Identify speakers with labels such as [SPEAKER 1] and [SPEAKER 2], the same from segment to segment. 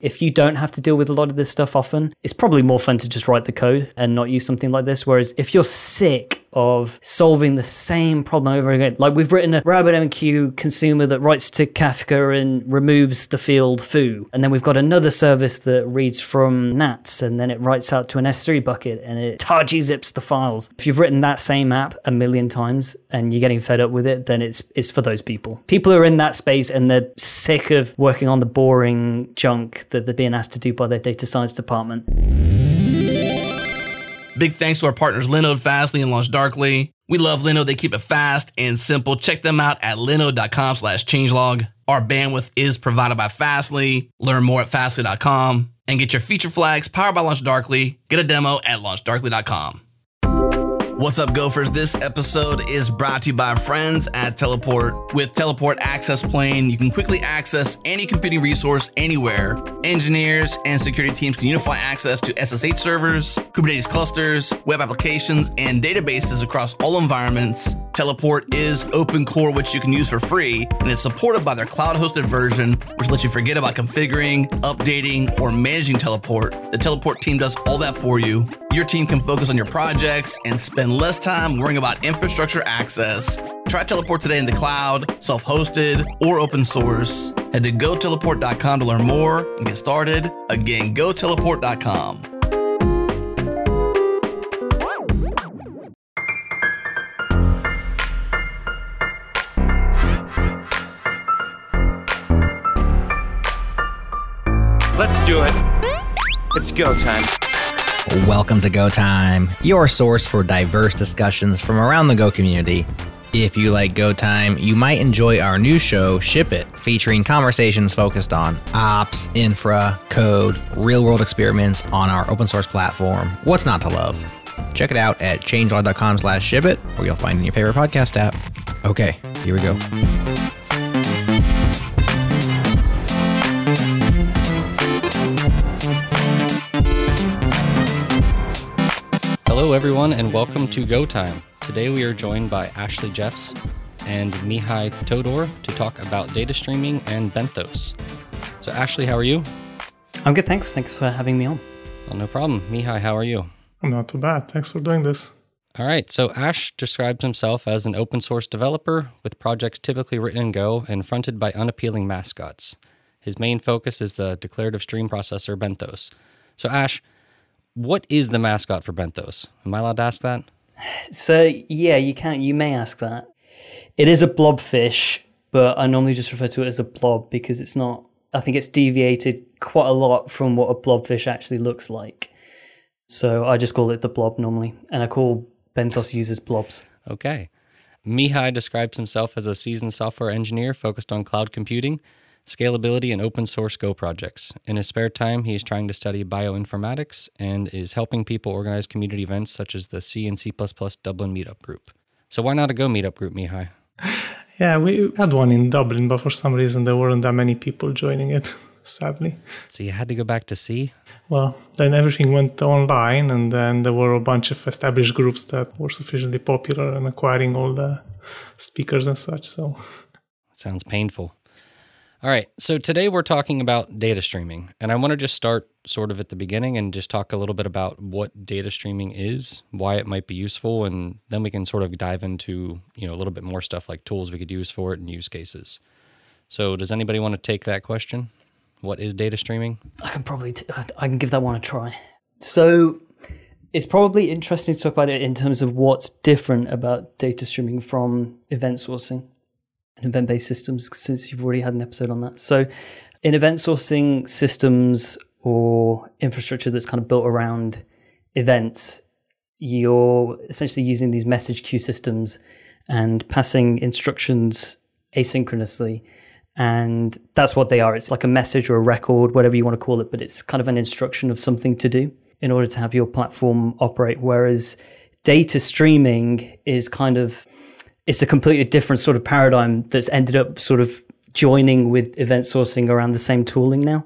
[SPEAKER 1] If you don't have to deal with a lot of this stuff often, it's probably more fun to just write the code and not use something like this. Whereas if you're sick of solving the same problem over again. Like we've written a RabbitMQ consumer that writes to Kafka and removes the field foo. And then we've got another service that reads from NATS and then it writes out to an S3 bucket and it targy zips the files. If you've written that same app a million times and you're getting fed up with it, then it's it's for those people. People who are in that space and they're sick of working on the boring junk that they're being asked to do by their data science department.
[SPEAKER 2] Big thanks to our partners Linode, Fastly, and LaunchDarkly. We love Linode. They keep it fast and simple. Check them out at linode.com slash changelog. Our bandwidth is provided by Fastly. Learn more at fastly.com and get your feature flags powered by LaunchDarkly. Get a demo at launchdarkly.com. What's up, Gophers? This episode is brought to you by friends at Teleport. With Teleport Access Plane, you can quickly access any computing resource anywhere. Engineers and security teams can unify access to SSH servers, Kubernetes clusters, web applications, and databases across all environments. Teleport is open core, which you can use for free, and it's supported by their cloud hosted version, which lets you forget about configuring, updating, or managing Teleport. The Teleport team does all that for you. Your team can focus on your projects and spend less time worrying about infrastructure access. Try Teleport today in the cloud, self hosted, or open source. Head to goteleport.com to learn more and get started. Again, goteleport.com.
[SPEAKER 3] Let's do it. It's go time.
[SPEAKER 4] Welcome to Go Time, your source for diverse discussions from around the Go community. If you like Go Time, you might enjoy our new show, Ship It, featuring conversations focused on ops, infra, code, real world experiments on our open source platform. What's not to love? Check it out at changelog.com slash ship it, or you'll find it in your favorite podcast app. Okay, here we go.
[SPEAKER 5] Hello, everyone, and welcome to Go Time. Today we are joined by Ashley Jeffs and Mihai Todor to talk about data streaming and Benthos. So, Ashley, how are you?
[SPEAKER 1] I'm good, thanks. Thanks for having me on.
[SPEAKER 5] Well, no problem. Mihai, how are you?
[SPEAKER 6] I'm not too bad. Thanks for doing this.
[SPEAKER 5] All right. So, Ash describes himself as an open source developer with projects typically written in Go and fronted by unappealing mascots. His main focus is the declarative stream processor Benthos. So, Ash, what is the mascot for Benthos? Am I allowed to ask that?
[SPEAKER 1] So yeah, you can. You may ask that. It is a blobfish, but I normally just refer to it as a blob because it's not. I think it's deviated quite a lot from what a blobfish actually looks like. So I just call it the blob normally, and I call Benthos users blobs.
[SPEAKER 5] Okay. Mihai describes himself as a seasoned software engineer focused on cloud computing, scalability, and open source Go projects. In his spare time, he is trying to study bioinformatics and is helping people organize community events such as the C and C Dublin Meetup Group. So why not a Go Meetup Group, Mihai?
[SPEAKER 6] Yeah, we had one in Dublin, but for some reason there weren't that many people joining it, sadly.
[SPEAKER 5] So you had to go back to C?
[SPEAKER 6] Well, then everything went online, and then there were a bunch of established groups that were sufficiently popular and acquiring all the speakers and such. So,
[SPEAKER 5] sounds painful. All right. So today we're talking about data streaming. And I want to just start sort of at the beginning and just talk a little bit about what data streaming is, why it might be useful, and then we can sort of dive into, you know, a little bit more stuff like tools we could use for it and use cases. So does anybody want to take that question? What is data streaming?
[SPEAKER 1] I can probably t- I can give that one a try. So it's probably interesting to talk about it in terms of what's different about data streaming from event sourcing event based systems, since you've already had an episode on that. So, in event sourcing systems or infrastructure that's kind of built around events, you're essentially using these message queue systems and passing instructions asynchronously. And that's what they are. It's like a message or a record, whatever you want to call it, but it's kind of an instruction of something to do in order to have your platform operate. Whereas data streaming is kind of it's a completely different sort of paradigm that's ended up sort of joining with event sourcing around the same tooling now.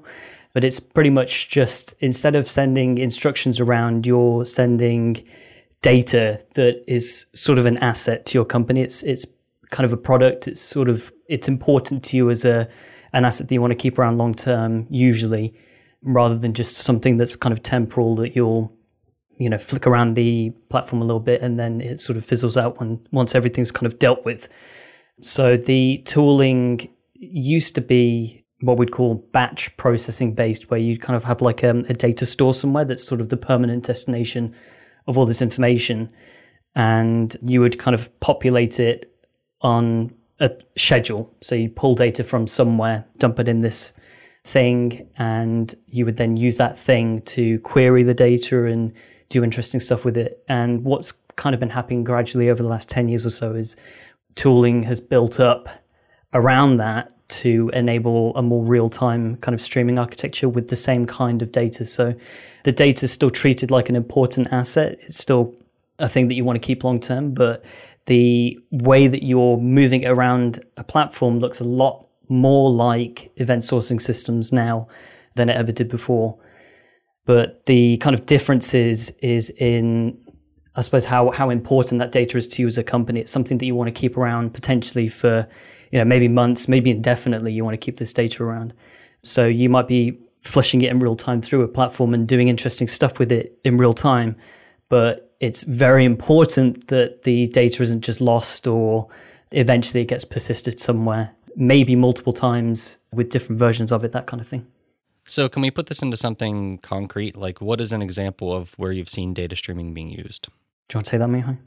[SPEAKER 1] But it's pretty much just instead of sending instructions around, you're sending data that is sort of an asset to your company. It's it's kind of a product. It's sort of it's important to you as a an asset that you want to keep around long term, usually. rather than just something that's kind of temporal that you'll you know flick around the platform a little bit and then it sort of fizzles out when once everything's kind of dealt with. So the tooling used to be what we'd call batch processing based where you kind of have like a, a data store somewhere that's sort of the permanent destination of all this information. And you would kind of populate it on a schedule. So you pull data from somewhere dump it in this thing and you would then use that thing to query the data and do interesting stuff with it. And what's kind of been happening gradually over the last 10 years or so is tooling has built up around that to enable a more real time kind of streaming architecture with the same kind of data. So the data is still treated like an important asset. It's still a thing that you want to keep long term, but the way that you're moving it around a platform looks a lot more like event sourcing systems now than it ever did before. But the kind of differences is in, I suppose, how, how important that data is to you as a company. It's something that you want to keep around potentially for, you know, maybe months, maybe indefinitely. You want to keep this data around. So you might be flushing it in real time through a platform and doing interesting stuff with it in real time. But it's very important that the data isn't just lost or eventually it gets persisted somewhere, maybe multiple times with different versions of it, that kind of thing.
[SPEAKER 5] So, can we put this into something concrete? Like, what is an example of where you've seen data streaming being used?
[SPEAKER 1] Do you want to say that, Mihai?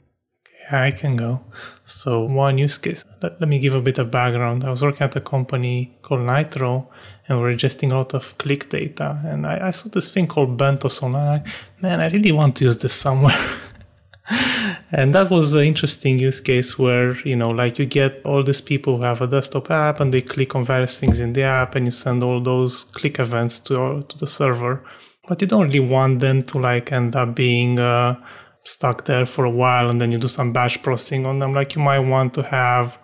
[SPEAKER 6] Yeah, I can go. So, one use case, let, let me give a bit of background. I was working at a company called Nitro, and we are ingesting a lot of click data. And I, I saw this thing called Benthos online. Man, I really want to use this somewhere. and that was an interesting use case where you know like you get all these people who have a desktop app and they click on various things in the app and you send all those click events to to the server. But you don't really want them to like end up being uh, stuck there for a while and then you do some batch processing on them. Like you might want to have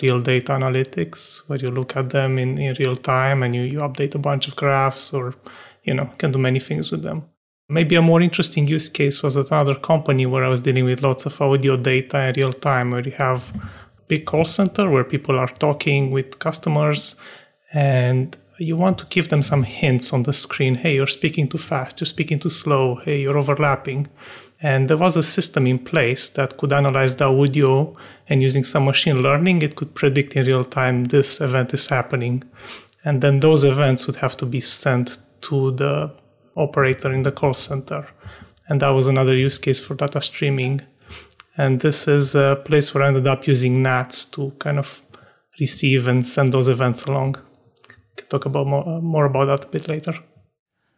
[SPEAKER 6] real data analytics where you look at them in, in real time and you, you update a bunch of graphs or you know can do many things with them Maybe a more interesting use case was at another company where I was dealing with lots of audio data in real time, where you have a big call center where people are talking with customers and you want to give them some hints on the screen. Hey, you're speaking too fast. You're speaking too slow. Hey, you're overlapping. And there was a system in place that could analyze the audio and using some machine learning, it could predict in real time this event is happening. And then those events would have to be sent to the operator in the call center. And that was another use case for data streaming. And this is a place where I ended up using NATS to kind of receive and send those events along. Can talk about more, more about that a bit later.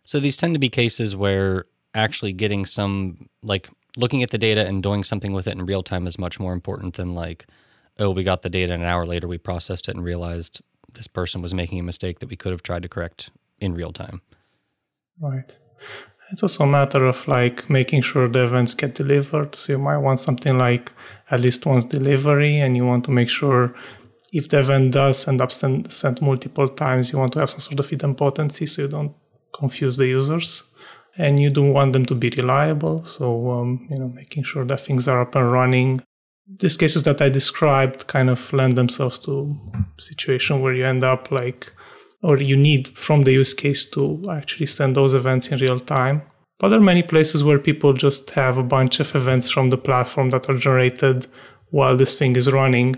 [SPEAKER 5] So these tend to be cases where actually getting some like looking at the data and doing something with it in real time is much more important than like oh we got the data and an hour later we processed it and realized this person was making a mistake that we could have tried to correct in real time
[SPEAKER 6] Right. It's also a matter of like making sure the events get delivered. So you might want something like at least once delivery, and you want to make sure if the event does end up sent, sent multiple times, you want to have some sort of idempotency so you don't confuse the users. And you don't want them to be reliable. So, um, you know, making sure that things are up and running. These cases that I described kind of lend themselves to situation where you end up like or you need from the use case to actually send those events in real time. But there are many places where people just have a bunch of events from the platform that are generated while this thing is running.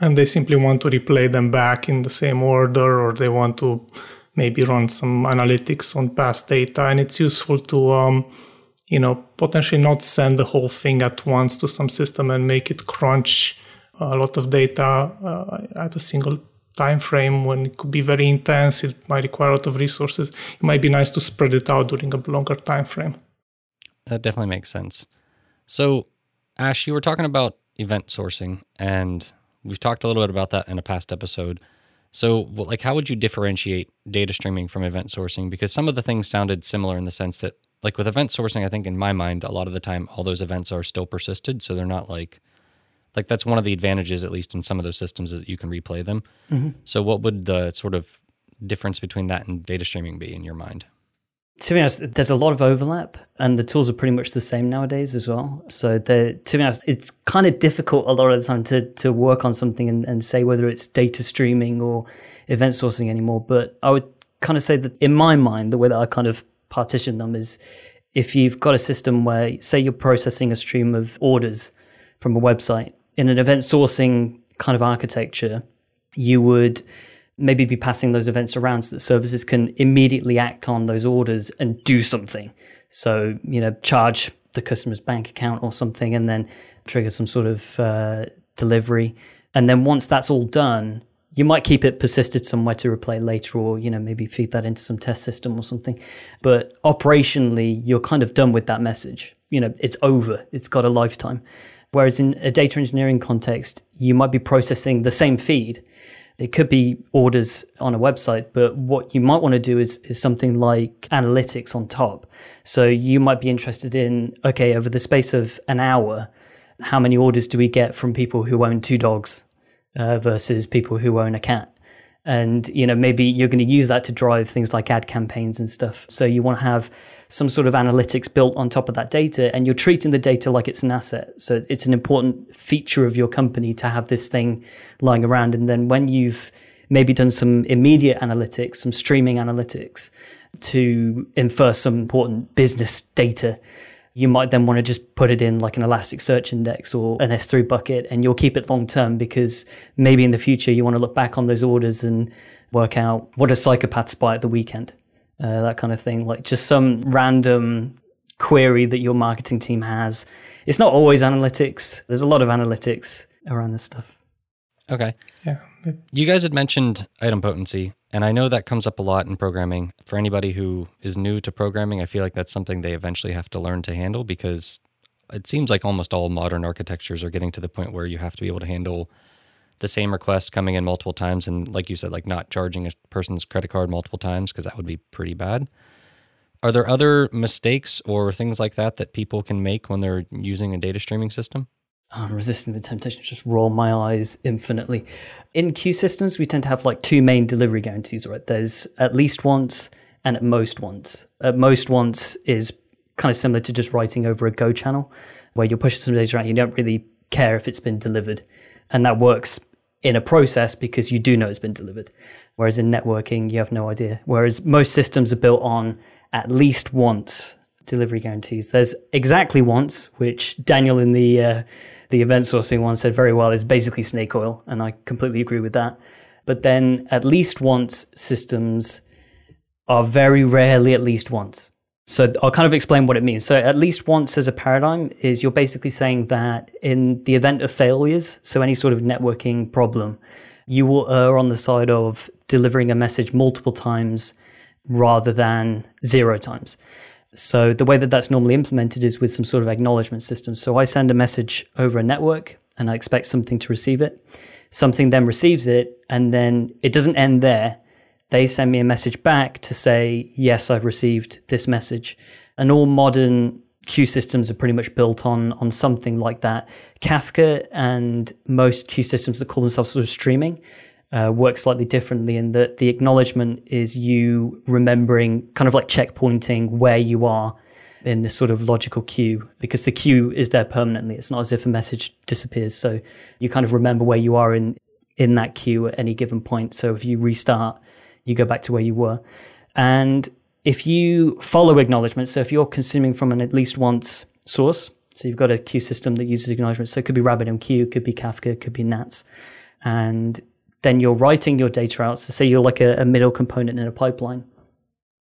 [SPEAKER 6] And they simply want to replay them back in the same order, or they want to maybe run some analytics on past data. And it's useful to, um, you know, potentially not send the whole thing at once to some system and make it crunch a lot of data uh, at a single time frame when it could be very intense it might require a lot of resources it might be nice to spread it out during a longer time frame.
[SPEAKER 5] That definitely makes sense. So ash you were talking about event sourcing and we've talked a little bit about that in a past episode. So like how would you differentiate data streaming from event sourcing? Because some of the things sounded similar in the sense that like with event sourcing i think in my mind a lot of the time all those events are still persisted so they're not like like that's one of the advantages, at least in some of those systems, is that you can replay them. Mm-hmm. So, what would the sort of difference between that and data streaming be in your mind?
[SPEAKER 1] To be honest, there's a lot of overlap, and the tools are pretty much the same nowadays as well. So, to be honest, it's kind of difficult a lot of the time to to work on something and, and say whether it's data streaming or event sourcing anymore. But I would kind of say that in my mind, the way that I kind of partition them is if you've got a system where, say, you're processing a stream of orders from a website in an event sourcing kind of architecture, you would maybe be passing those events around so that services can immediately act on those orders and do something. So, you know, charge the customer's bank account or something and then trigger some sort of uh, delivery. And then once that's all done, you might keep it persisted somewhere to replay later or you know maybe feed that into some test system or something but operationally you're kind of done with that message you know it's over it's got a lifetime whereas in a data engineering context you might be processing the same feed it could be orders on a website, but what you might want to do is, is something like analytics on top. So you might be interested in, okay, over the space of an hour, how many orders do we get from people who own two dogs uh, versus people who own a cat? And, you know, maybe you're going to use that to drive things like ad campaigns and stuff. So you want to have some sort of analytics built on top of that data and you're treating the data like it's an asset. So it's an important feature of your company to have this thing lying around. And then when you've maybe done some immediate analytics, some streaming analytics to infer some important business data, you might then want to just put it in like an Elasticsearch index or an S3 bucket and you'll keep it long term because maybe in the future you want to look back on those orders and work out what a psychopaths buy at the weekend uh, that kind of thing. Like just some random query that your marketing team has. It's not always analytics. There's a lot of analytics around this stuff.
[SPEAKER 5] Okay.
[SPEAKER 6] Yeah.
[SPEAKER 5] You guys had mentioned idempotency, and I know that comes up a lot in programming. For anybody who is new to programming, I feel like that's something they eventually have to learn to handle because it seems like almost all modern architectures are getting to the point where you have to be able to handle the same request coming in multiple times and like you said like not charging a person's credit card multiple times because that would be pretty bad are there other mistakes or things like that that people can make when they're using a data streaming system
[SPEAKER 1] I'm resisting the temptation to just roll my eyes infinitely. In queue systems, we tend to have like two main delivery guarantees, right? There's at least once and at most once. At most once is kind of similar to just writing over a Go channel, where you're pushing some data around, you don't really care if it's been delivered. And that works in a process because you do know it's been delivered. Whereas in networking, you have no idea. Whereas most systems are built on at least once delivery guarantees. There's exactly once, which Daniel in the uh, the event sourcing one said very well is basically snake oil, and I completely agree with that. But then at least once systems are very rarely at least once. So I'll kind of explain what it means. So at least once as a paradigm is you're basically saying that in the event of failures, so any sort of networking problem, you will err on the side of delivering a message multiple times rather than zero times. So the way that that's normally implemented is with some sort of acknowledgement system. So I send a message over a network and I expect something to receive it. Something then receives it and then it doesn't end there they send me a message back to say, yes, I've received this message. And all modern queue systems are pretty much built on on something like that. Kafka and most queue systems that call themselves sort of streaming uh, work slightly differently in that the acknowledgement is you remembering, kind of like checkpointing where you are in this sort of logical queue because the queue is there permanently. It's not as if a message disappears. So you kind of remember where you are in in that queue at any given point. So if you restart, you go back to where you were. And if you follow acknowledgement, so if you're consuming from an at least once source, so you've got a queue system that uses acknowledgement, so it could be RabbitMQ, it could be Kafka, it could be NATS, and then you're writing your data out. So say you're like a, a middle component in a pipeline.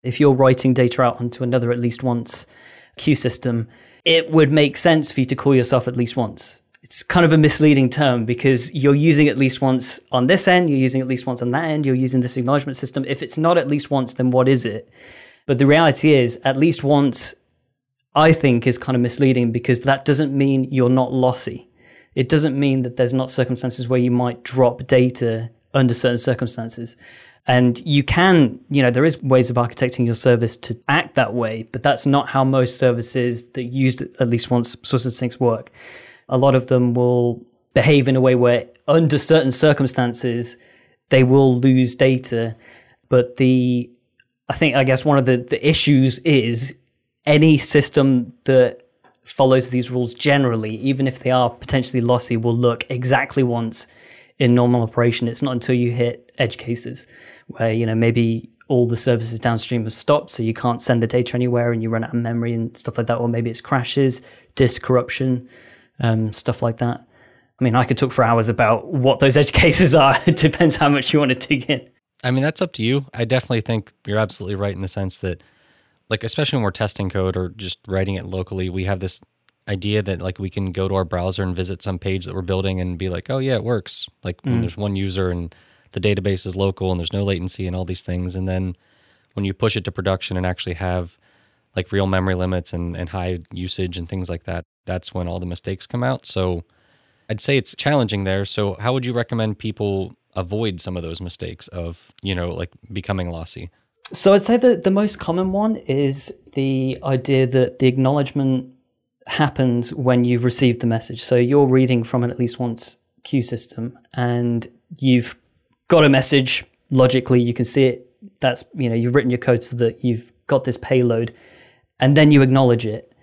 [SPEAKER 1] If you're writing data out onto another at least once queue system, it would make sense for you to call yourself at least once it's kind of a misleading term because you're using at least once on this end, you're using at least once on that end, you're using this acknowledgement system. If it's not at least once, then what is it? But the reality is, at least once, I think, is kind of misleading because that doesn't mean you're not lossy. It doesn't mean that there's not circumstances where you might drop data under certain circumstances. And you can, you know, there is ways of architecting your service to act that way, but that's not how most services that use at least once source of things work a lot of them will behave in a way where, under certain circumstances, they will lose data. But the, I think, I guess one of the, the issues is any system that follows these rules generally, even if they are potentially lossy, will look exactly once in normal operation. It's not until you hit edge cases where, you know, maybe all the services downstream have stopped, so you can't send the data anywhere and you run out of memory and stuff like that, or maybe it's crashes, disk corruption, um, stuff like that. I mean, I could talk for hours about what those edge cases are. it depends how much you want to dig in.
[SPEAKER 5] I mean, that's up to you. I definitely think you're absolutely right in the sense that, like, especially when we're testing code or just writing it locally, we have this idea that like we can go to our browser and visit some page that we're building and be like, oh yeah, it works. Like when there's one user and the database is local and there's no latency and all these things, and then when you push it to production and actually have like real memory limits and, and high usage and things like that, that's when all the mistakes come out. So I'd say it's challenging there. So how would you recommend people avoid some of those mistakes of, you know, like becoming lossy?
[SPEAKER 1] So I'd say that the most common one is the idea that the acknowledgement happens when you've received the message. So you're reading from an at least once queue system and you've got a message logically, you can see it. That's, you know, you've written your code so that you've got this payload and then you acknowledge it.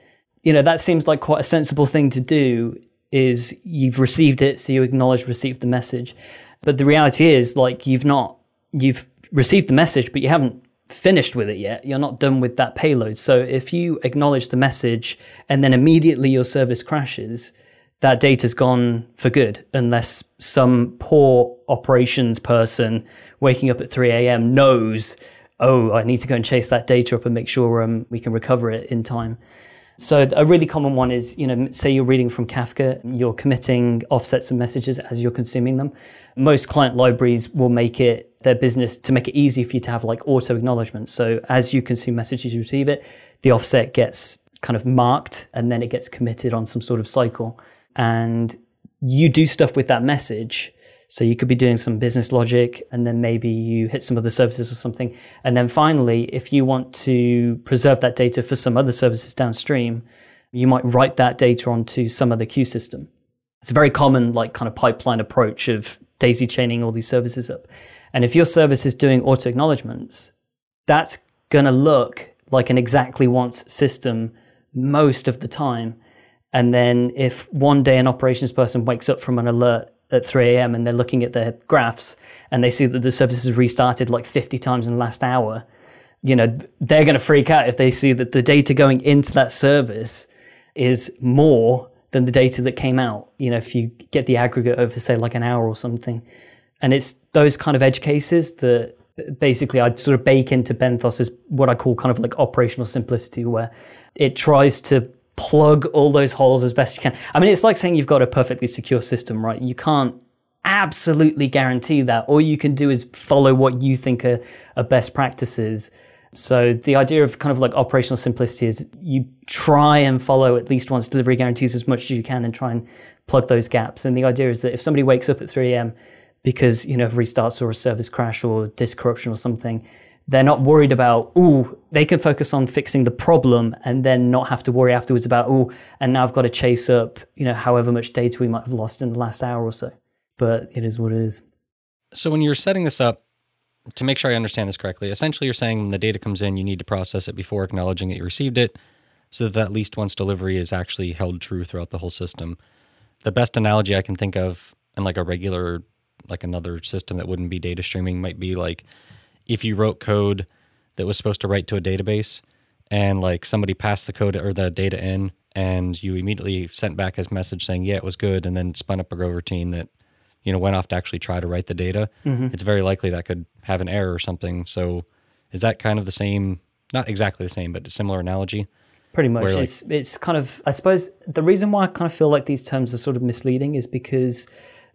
[SPEAKER 1] You know, that seems like quite a sensible thing to do is you've received it, so you acknowledge received the message. But the reality is like you've not, you've received the message, but you haven't finished with it yet. You're not done with that payload. So if you acknowledge the message and then immediately your service crashes, that data's gone for good unless some poor operations person waking up at 3 a.m. knows, oh, I need to go and chase that data up and make sure um, we can recover it in time. So a really common one is, you know, say you're reading from Kafka, you're committing offsets of messages as you're consuming them. Most client libraries will make it their business to make it easy for you to have like auto acknowledgement. So as you consume messages, you receive it, the offset gets kind of marked and then it gets committed on some sort of cycle. And you do stuff with that message. So you could be doing some business logic and then maybe you hit some other services or something. And then finally, if you want to preserve that data for some other services downstream, you might write that data onto some other queue system. It's a very common like kind of pipeline approach of daisy chaining all these services up. And if your service is doing auto acknowledgements, that's going to look like an exactly once system most of the time. And then if one day an operations person wakes up from an alert at 3 a.m. and they're looking at their graphs and they see that the service has restarted like 50 times in the last hour, you know, they're going to freak out if they see that the data going into that service is more than the data that came out. You know, if you get the aggregate over, say, like an hour or something. And it's those kind of edge cases that basically I sort of bake into Benthos as what I call kind of like operational simplicity, where it tries to plug all those holes as best you can. I mean, it's like saying you've got a perfectly secure system, right? You can't absolutely guarantee that. All you can do is follow what you think are, are best practices. So the idea of kind of like operational simplicity is you try and follow at least once delivery guarantees as much as you can and try and plug those gaps. And the idea is that if somebody wakes up at 3 a.m. because, you know, a restarts or a service crash or disk corruption or something, they're not worried about, ooh, they can focus on fixing the problem and then not have to worry afterwards about, ooh, and now I've got to chase up, you know, however much data we might have lost in the last hour or so. But it is what it is.
[SPEAKER 5] So when you're setting this up, to make sure I understand this correctly, essentially you're saying when the data comes in, you need to process it before acknowledging that you received it so that at least once delivery is actually held true throughout the whole system. The best analogy I can think of in like a regular, like another system that wouldn't be data streaming might be like if you wrote code that was supposed to write to a database and like somebody passed the code or the data in and you immediately sent back a message saying, yeah, it was good, and then spun up a go routine that you know, went off to actually try to write the data, mm-hmm. it's very likely that could have an error or something. So is that kind of the same, not exactly the same, but a similar analogy?
[SPEAKER 1] Pretty much. Like, it's it's kind of I suppose the reason why I kind of feel like these terms are sort of misleading is because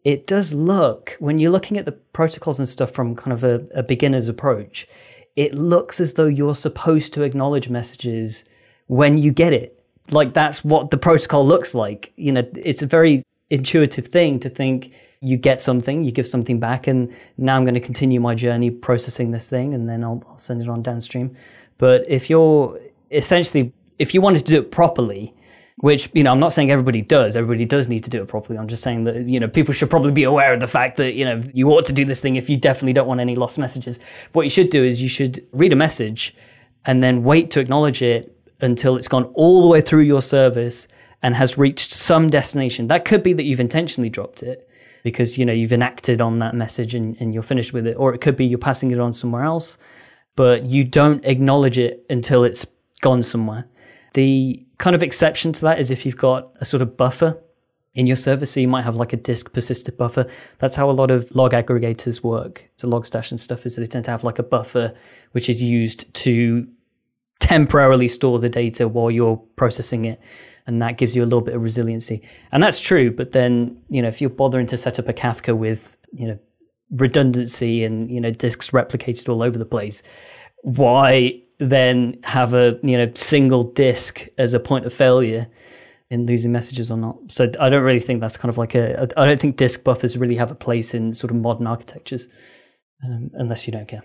[SPEAKER 1] it does look when you're looking at the protocols and stuff from kind of a, a beginner's approach, it looks as though you're supposed to acknowledge messages when you get it. Like that's what the protocol looks like. You know, it's a very intuitive thing to think you get something, you give something back, and now I'm going to continue my journey processing this thing, and then I'll, I'll send it on downstream. But if you're essentially, if you wanted to do it properly, which you know i'm not saying everybody does. Everybody does need to do it properly. I'm just saying that you know people should probably be aware of the fact that you know you ought to do this thing if you definitely don't want any lost messages. What you should do is you should read a message and then wait to acknowledge it until it's gone all the way through your service and has reached some destination. That could be that you've intentionally dropped it because you know you've enacted on that message and, and you're finished with it or it could be you're passing it on somewhere else but you don't acknowledge it until it's gone somewhere. The kind of exception to that is if you've got a sort of buffer in your server. So you might have like a disk persisted buffer. That's how a lot of log aggregators work. So Logstash and stuff is they tend to have like a buffer which is used to temporarily store the data while you're processing it. And that gives you a little bit of resiliency. And that's true. But then, you know, if you're bothering to set up a Kafka with, you know, redundancy and, you know, disks replicated all over the place, why then have a, you know, single disk as a point of failure? in losing messages or not. So I don't really think that's kind of like a. I don't think disk buffers really have a place in sort of modern architectures, um, unless you don't care.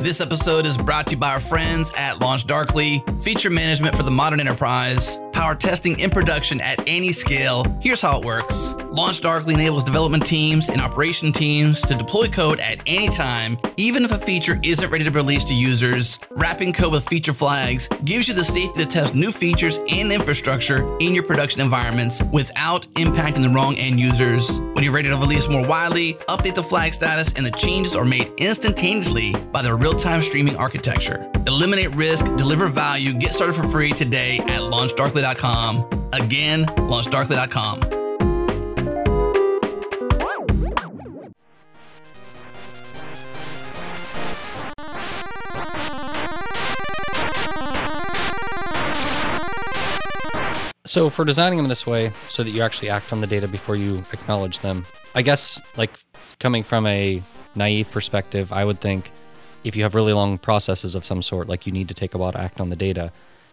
[SPEAKER 2] This episode is brought to you by our friends at LaunchDarkly, feature management for the modern enterprise, power testing in production at any scale. Here's how it works. LaunchDarkly enables development teams and operation teams to deploy code at any time, even if a feature isn't ready to be released to users. Wrapping code with feature flags gives you the safety to test new features and infrastructure in your production environments without impacting the wrong end users. When you're ready to release more widely, update the flag status, and the changes are made instantaneously by their real time streaming architecture. Eliminate risk, deliver value, get started for free today at launchdarkly.com. Again, launchdarkly.com.
[SPEAKER 5] So for designing them this way, so that you actually act on the data before you acknowledge them, I guess like coming from a naive perspective, I would think if you have really long processes of some sort, like you need to take a while to act on the data,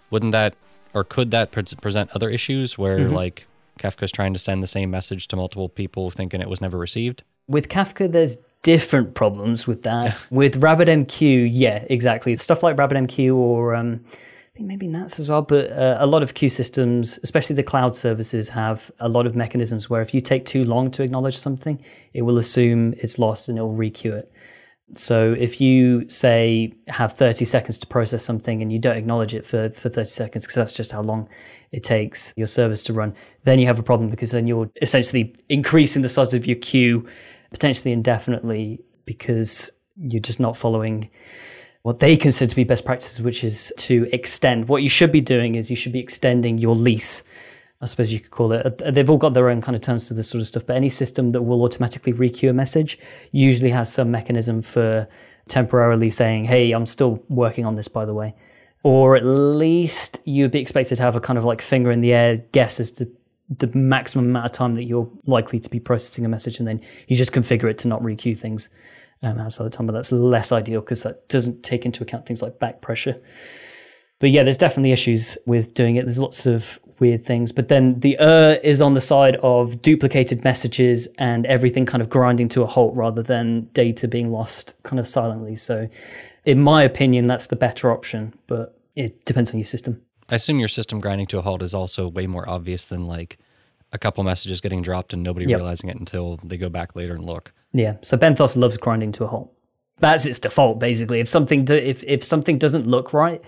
[SPEAKER 5] wouldn't that or could that pre- present other issues where
[SPEAKER 1] Mm-hmm.
[SPEAKER 5] like Kafka's trying to send the same message to multiple people thinking it was never received?
[SPEAKER 1] With Kafka, there's different problems with that. with RabbitMQ, yeah, exactly. Stuff like RabbitMQ or um, I think maybe NATS as well, but uh, a lot of queue systems, especially the cloud services, have a lot of mechanisms where if you take too long to acknowledge something, it will assume it's lost and it will requeue it. So if you say have 30 seconds to process something and you don't acknowledge it for, for 30 seconds because that's just how long it takes your service to run, then you have a problem because then you're essentially increasing the size of your queue potentially indefinitely because you're just not following what they consider to be best practices, which is to extend. What you should be doing is you should be extending your lease. I suppose you could call it. Uh, They've all got their own kind of terms for this sort of stuff, but any system that will automatically requeue a message usually has some mechanism for temporarily saying, hey, I'm still working on this, by the way. Or at least you'd be expected to have a kind of like finger in the air guess as to the maximum amount of time that you're likely to be processing a message, and then you just configure it to not requeue things um, outside the time. But that's less ideal because that doesn't take into account things like back pressure. But yeah, there's definitely issues with doing it. There's lots of weird things. But then the er is on the side of duplicated messages and everything kind of grinding to a halt rather than data being lost kind of silently. So, in my opinion, that's the better option, but it depends on your system.
[SPEAKER 5] I assume your system grinding to a halt is also way more obvious than like a couple messages getting dropped and nobody
[SPEAKER 1] Yep.
[SPEAKER 5] realizing it until they go back later and look.
[SPEAKER 1] Yeah. So Benthos loves grinding to a halt. That's its default, basically. If something do, if if something doesn't look right,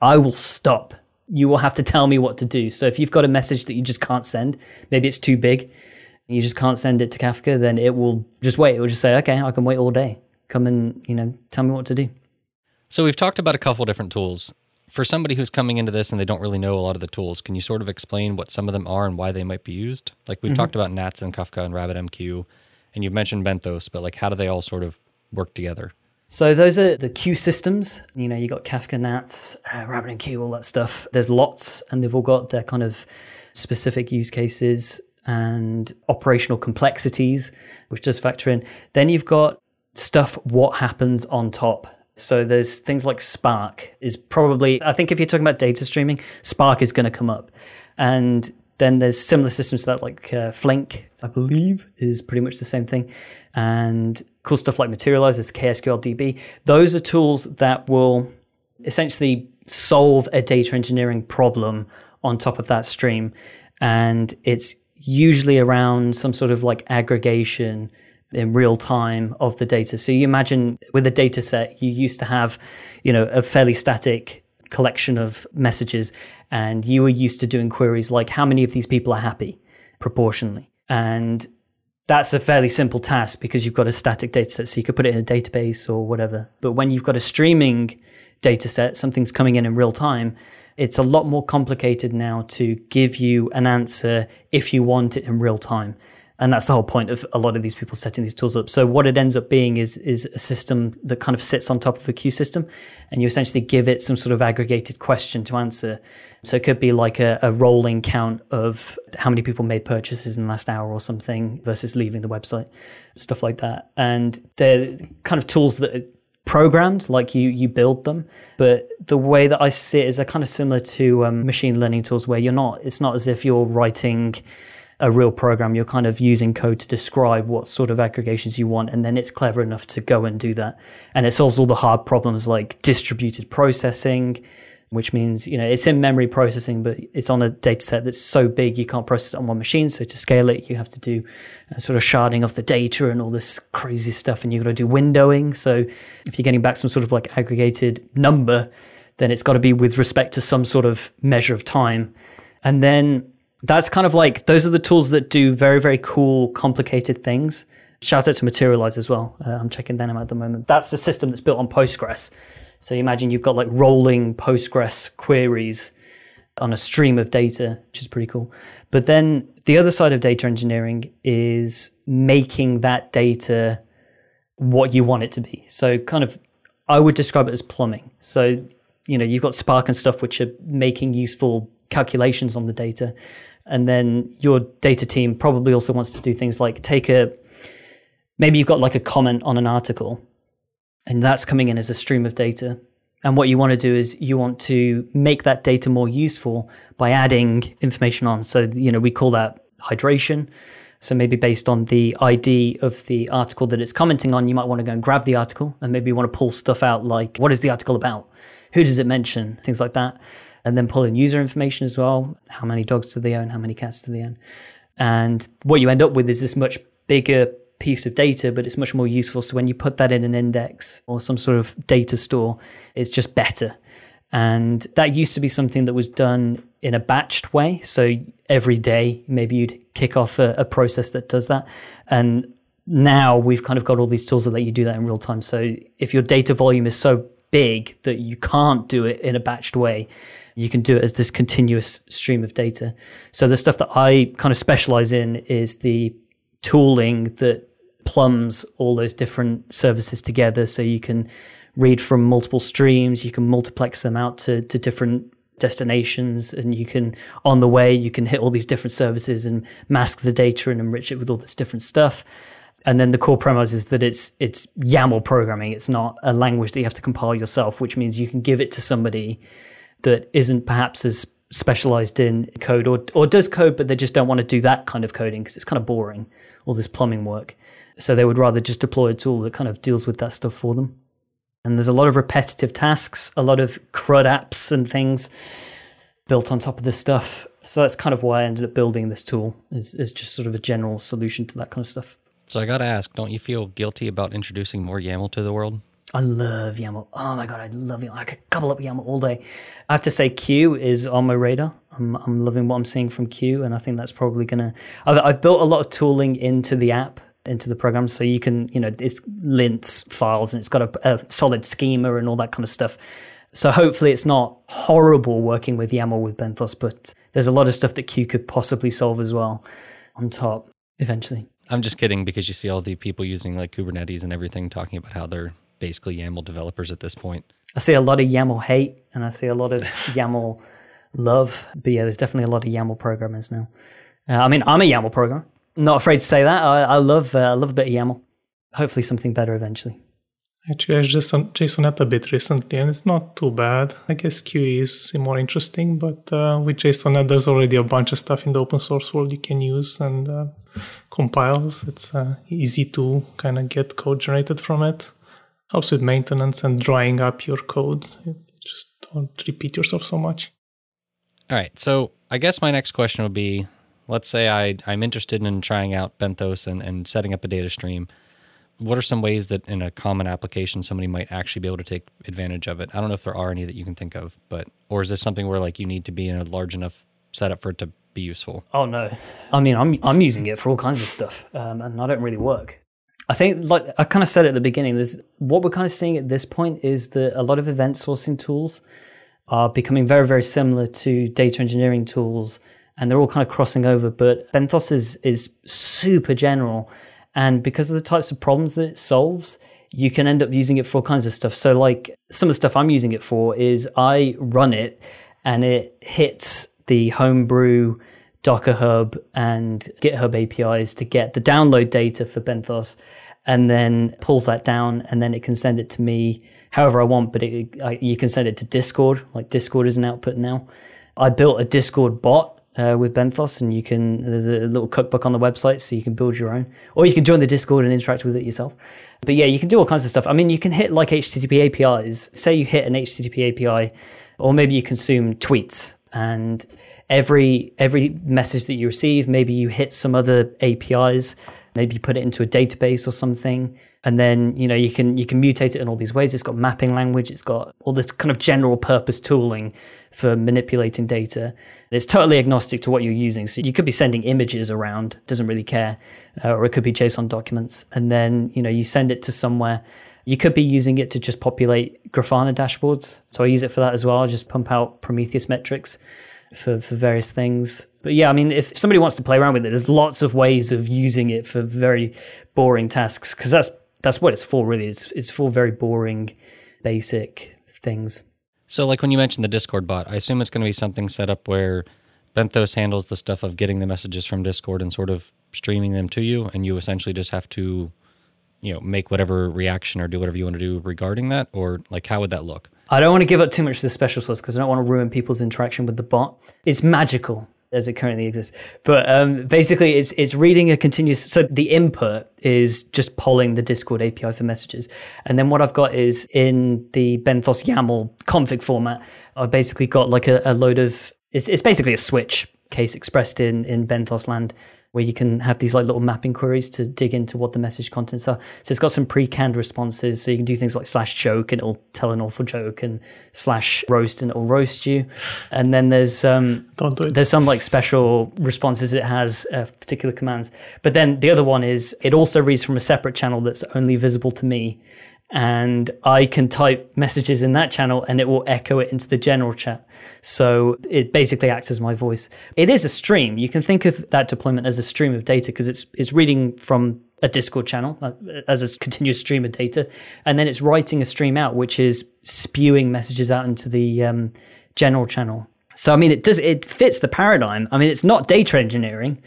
[SPEAKER 1] I will stop. You will have to tell me what to do. So if you've got a message that you just can't send, maybe it's too big, you just can't send it to Kafka, then it will just wait. It will just say, okay, I can wait all day. Come and you know tell me what to do.
[SPEAKER 5] So we've talked about a couple different tools. For somebody who's coming into this and they don't really know a lot of the tools, can you sort of explain what some of them are and why they might be used? Like we've mm-hmm. talked about Nats and Kafka and RabbitMQ, and you've mentioned Benthos, but like how do they all sort of work together?
[SPEAKER 1] So those are the queue systems. You know, you got Kafka, Nats, uh, RabbitMQ, all that stuff. There's lots, and they've all got their kind of specific use cases and operational complexities, which does factor in. Then you've got stuff. What happens on top? So there's things like Spark is probably. I think if you're talking about data streaming, Spark is going to come up, and then there's similar systems to that, like uh, Flink, I believe, is pretty much the same thing. And cool stuff like Materialize, there's KSQL DB. Those are tools that will essentially solve a data engineering problem on top of that stream. And it's usually around some sort of like aggregation in real time of the data. So you imagine with a data set, you used to have, you know, a fairly static collection of messages and you were used to doing queries like how many of these people are happy proportionally. And that's a fairly simple task because you've got a static data set, so you could put it in a database or whatever. But when you've got a streaming data set, something's coming in in real time, it's a lot more complicated now to give you an answer if you want it in real time. And that's the whole point of a lot of these people setting these tools up. So what it ends up being is is a system that kind of sits on top of a queue system, and you essentially give it some sort of aggregated question to answer. So it could be like a, a rolling count of how many people made purchases in the last hour or something versus leaving the website, stuff like that. And they're kind of tools that are programmed, like you you build them. But the way that I see it is they're kind of similar to um, machine learning tools, where you're not. It's not as if you're writing a real program. You're kind of using code to describe what sort of aggregations you want, and then it's clever enough to go and do that. And it solves all the hard problems like distributed processing, which means you know it's in memory processing, but it's on a data set that's so big you can't process it on one machine. So to scale it, you have to do sort of sharding of the data and all this crazy stuff, and you've got to do windowing. So if you're getting back some sort of like aggregated number, then it's got to be with respect to some sort of measure of time, and then that's kind of like those are the tools that do very very cool complicated things. Shout out to materialize as well. Uh, i'm checking them out at the moment. That's the system that's built on postgres so imagine you've got like rolling postgres queries on a stream of data which is pretty cool. But then the other side of data engineering is making that data what you want it to be. So kind of i would describe it as plumbing. So you know you've got spark and stuff which are making useful calculations on the data. And then your data team probably also wants to do things like take a maybe you've got like a comment on an article and that's coming in as a stream of data and what you want to do is you want to make that data more useful by adding information on so you know we call that hydration so maybe based on the id of the article that it's commenting on you might want to go and grab the article and maybe you want to pull stuff out like what is the article about who does it mention things like that and then pull in user information as well. How many dogs do they own? How many cats do they own? And what you end up with is this much bigger piece of data, but it's much more useful. So when you put that in an index or some sort of data store, it's just better. And that used to be something that was done in a batched way. So every day, maybe you'd kick off a, a process that does that. And now we've kind of got all these tools that let you do that in real time. So if your data volume is so big that you can't do it in a batched way, you can do it as this continuous stream of data. So the stuff that I kind of specialize in is the tooling that plumbs all those different services together so you can read from multiple streams, you can multiplex them out to, to different destinations and you can on the way you can hit all these different services and mask the data and enrich it with all this different stuff and then the core premise is that it's it's YAML programming. It's not a language that you have to compile yourself, which means you can give it to somebody that isn't perhaps as specialized in code or, or does code, but they just don't want to do that kind of coding because it's kind of boring, all this plumbing work. So they would rather just deploy a tool that kind of deals with that stuff for them. And there's a lot of repetitive tasks, a lot of CRUD apps and things built on top of this stuff. So that's kind of why I ended up building this tool is, is just sort of a general solution to that kind of stuff.
[SPEAKER 5] So I got to ask, don't you feel guilty about introducing more YAML to the world?
[SPEAKER 1] I love YAML. Oh my god, I love YAML. I could couple up YAML all day. I have to say, CUE is on my radar. I'm, I'm loving what I'm seeing from CUE, and I think that's probably gonna. I've, I've built a lot of tooling into the app, into the program, so you can, you know, it's lints files and it's got a, a solid schema and all that kind of stuff. So hopefully it's not horrible working with YAML with Benthos, but there's a lot of stuff that CUE could possibly solve as well on top eventually.
[SPEAKER 5] I'm just kidding because you see all the people using like Kubernetes and everything talking about how they're basically YAML developers at this point.
[SPEAKER 1] I see a lot of YAML hate and I see a lot of YAML love. But yeah, there's definitely a lot of YAML programmers now. Uh, I mean, I'm a YAML programmer. Not afraid to say that. I, I love uh, I love a bit of YAML. Hopefully, something better eventually.
[SPEAKER 6] Actually, I just on Jsonnet a bit recently, and it's not too bad. I guess CUE is more interesting, but uh, with Jsonnet, there's already a bunch of stuff in the open source world you can use and uh, compiles. It's uh, easy to kind of get code generated from it helps with maintenance and drying up your code. You just don't repeat yourself so much.
[SPEAKER 5] All right. So I guess my next question would be let's say I, I'm interested in trying out Benthos and, and setting up a data stream. What are some ways that in a common application somebody might actually be able to take advantage of it? I don't know if there are any that you can think of, but or is this something where like you need to be in a large enough setup for it to be useful.
[SPEAKER 1] Oh no, I mean I'm I'm using it for all kinds of stuff, um, and I don't really work. I think, like I kind of said at the beginning, there's what we're kind of seeing at this point is that a lot of event sourcing tools are becoming very very similar to data engineering tools, and they're all kind of crossing over. But Benthos is is super general, and because of the types of problems that it solves, you can end up using it for all kinds of stuff. So, like some of the stuff I'm using it for is I run it, and it hits the homebrew Docker Hub and GitHub APIs to get the download data for Benthos and then pulls that down and then it can send it to me however I want, but it, I, you can send it to Discord. Like Discord is an output now. I built a Discord bot uh, with Benthos and you can, there's a little cookbook on the website so you can build your own or you can join the Discord and interact with it yourself. But yeah, you can do all kinds of stuff. I mean, you can hit like HTTP APIs. Say you hit an HTTP API or maybe you consume tweets and every every message that you receive maybe you hit some other apis maybe you put it into a database or something and then you know you can you can mutate it in all these ways. It's got mapping language it's got all this kind of general purpose tooling for manipulating data. It's totally agnostic to what you're using. So you could be sending images around doesn't really care uh, or it could be json documents. And then you know you send it to somewhere. You could be using it to just populate Grafana dashboards. So I use it for that as well. I just pump out Prometheus metrics for, for various things. But yeah, I mean, if somebody wants to play around with it, there's lots of ways of using it for very boring tasks because that's that's what it's for. Really, it's it's for very boring, basic things.
[SPEAKER 5] So, like when you mentioned the Discord bot, I assume it's going to be something set up where Benthos handles the stuff of getting the messages from Discord and sort of streaming them to you, and you essentially just have to you know make whatever reaction or do whatever you want to do regarding that or like how would that look
[SPEAKER 1] i don't want to give up too much to the special sauce because i don't want to ruin people's interaction with the bot. It's magical as it currently exists. But um, basically it's it's reading a continuous so the input is just polling the discord api for messages. And then what i've got is in the benthos yaml config format i've basically got like a, a load of it's, it's basically a switch case expressed in in benthos land where you can have these like little mapping queries to dig into what the message contents are. So it's got some pre-canned responses. So you can do things like slash joke and it'll tell an awful joke and slash roast and it'll roast you. And then there's um
[SPEAKER 6] Don't do it.
[SPEAKER 1] there's some like special responses it has uh, particular commands. But then the other one is it also reads from a separate channel that's only visible to me and I can type messages in that channel and it will echo it into the general chat. So it basically acts as my voice. It is a stream. You can think of that deployment as a stream of data because it's it's reading from a Discord channel uh, as a continuous stream of data, and then it's writing a stream out, which is spewing messages out into the um, general channel. So I mean, it does it fits the paradigm. I mean, it's not data engineering.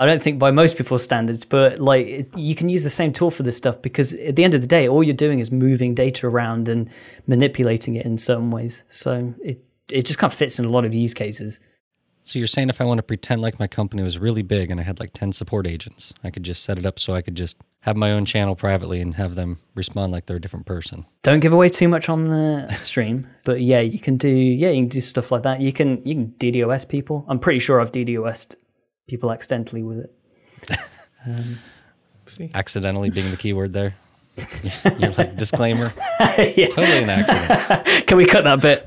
[SPEAKER 1] I don't think by most people's standards, but like it, you can use the same tool for this stuff because at the end of the day, all you're doing is moving data around and manipulating it in certain ways. So it it just kind of fits in a lot of use cases.
[SPEAKER 5] so you're saying if i want to pretend like my company was really big and i had like 10 support agents i could just set it up so i could just have my own channel privately and have them respond like they're a different person
[SPEAKER 1] Don't give away too much on the stream, but yeah, you can do yeah you can do stuff like that. You can you can DDoS people. I'm pretty sure I've DDoSed people accidentally with it.
[SPEAKER 6] See?
[SPEAKER 5] accidentally being the keyword there you're like disclaimer
[SPEAKER 1] yeah.
[SPEAKER 5] totally an accident
[SPEAKER 1] Can we cut that bit?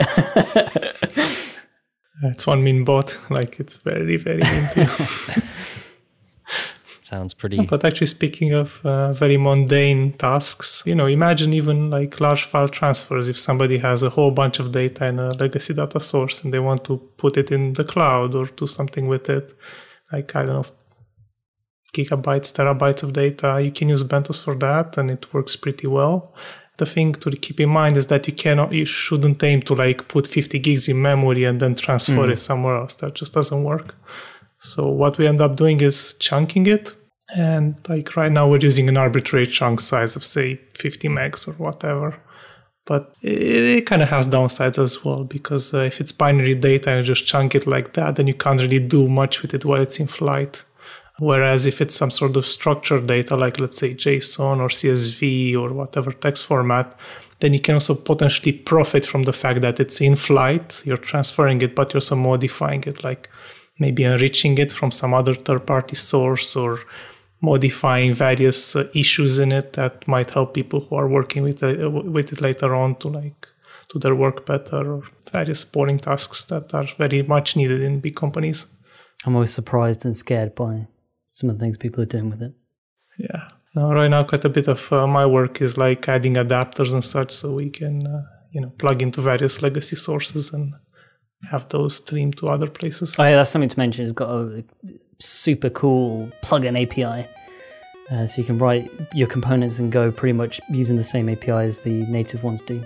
[SPEAKER 6] It's one mean bot. Like it's very, very mean
[SPEAKER 5] sounds pretty
[SPEAKER 6] But actually, speaking of uh, very mundane tasks, you know, imagine even like large file transfers. If somebody has a whole bunch of data in a legacy data source and they want to put it in the cloud or do something with it, like I don't know, gigabytes, terabytes of data, you can use Benthos for that, and it works pretty well. The thing to keep in mind is that you cannot, you shouldn't aim to like put 50 gigs in memory and then transfer it mm. somewhere else. That just doesn't work. So what we end up doing is chunking it. And like right now we're using an arbitrary chunk size of say 50 megs or whatever. But it, it kind of has downsides as well because uh, if it's binary data and you just chunk it like that, then you can't really do much with it while it's in flight. Whereas if it's some sort of structured data, like let's say JSON or CSV or whatever text format, then you can also potentially profit from the fact that it's in flight. You're transferring it, but you're also modifying it, like maybe enriching it from some other third party source or modifying various uh, issues in it that might help people who are working with, uh, with it later on to like do their work better or various boring tasks that are very much needed in big companies.
[SPEAKER 1] I'm always surprised and scared by some of the things people are doing with it.
[SPEAKER 6] Yeah. Now, right now, quite a bit of uh, my work is like adding adapters and such, so we can, uh, you know, plug into various legacy sources and have those stream to other places.
[SPEAKER 1] Oh yeah, that's something to mention. It's got a super cool plugin API. Uh, so you can write your components and Go pretty much using the same API as the native ones do.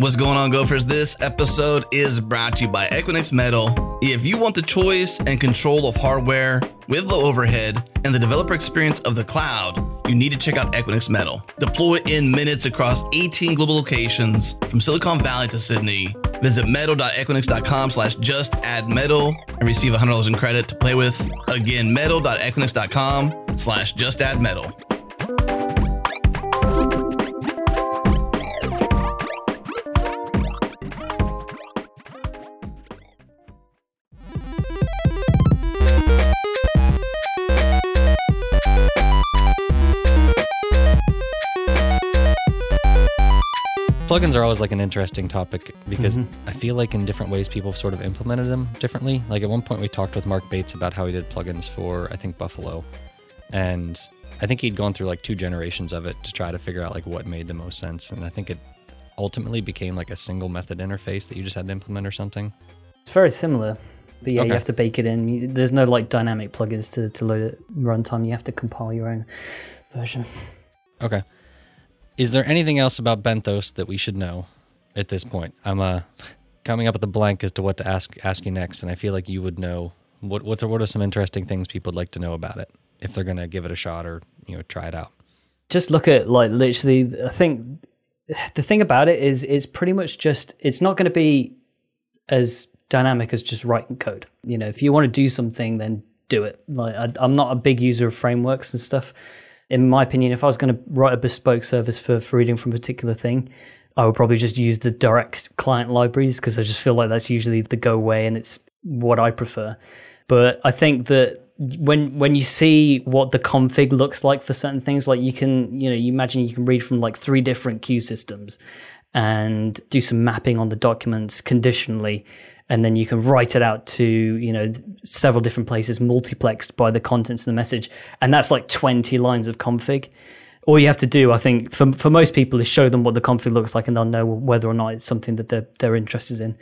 [SPEAKER 2] What's going on, Gophers? This episode is brought to you by Equinix Metal. If you want the choice and control of hardware with low overhead and the developer experience of the cloud, you need to check out Equinix Metal. Deploy in minutes across 18 global locations from Silicon Valley to Sydney. Visit metal.equinix.com slash just add metal and receive $100 in credit to play with. Again, metal.equinix.com slash just add metal.
[SPEAKER 5] Plugins are always like an interesting topic because mm-hmm. I feel like in different ways people sort of implemented them differently. Like at one point we talked with Mark Bates about how he did plugins for I think Buffalo. And I think he'd gone through like two generations of it to try to figure out like what made the most sense. And I think it ultimately became like a single method interface that you just had to implement or something.
[SPEAKER 1] It's very similar, but yeah,
[SPEAKER 5] Okay.
[SPEAKER 1] you have to bake it in. There's no like dynamic plugins to, to load it runtime. You have to compile your own version.
[SPEAKER 5] Okay. Is there anything else about Benthos that we should know at this point? I'm uh coming up with a blank as to what to ask ask you next, and I feel like you would know what what are, what are some interesting things people would like to know about it if they're gonna give it a shot or you know try it out.
[SPEAKER 1] just look at like literally i think the thing about it is it's pretty much just it's not going to be as dynamic as just writing code you know if you want to do something then do it like I, i'm not a big user of frameworks and stuff in my opinion if i was going to write a bespoke service for, for reading from a particular thing i would probably just use the direct client libraries because i just feel like that's usually the go way and it's what i prefer. But I think that when when you see what the config looks like for certain things, like you can, you know, you imagine you can read from like three different queue systems and do some mapping on the documents conditionally, and then you can write it out to, you know, several different places multiplexed by the contents of the message, and that's like twenty lines of config. All you have to do, I think, for for most people, is show them what the config looks like, and they'll know whether or not it's something that they're they're interested in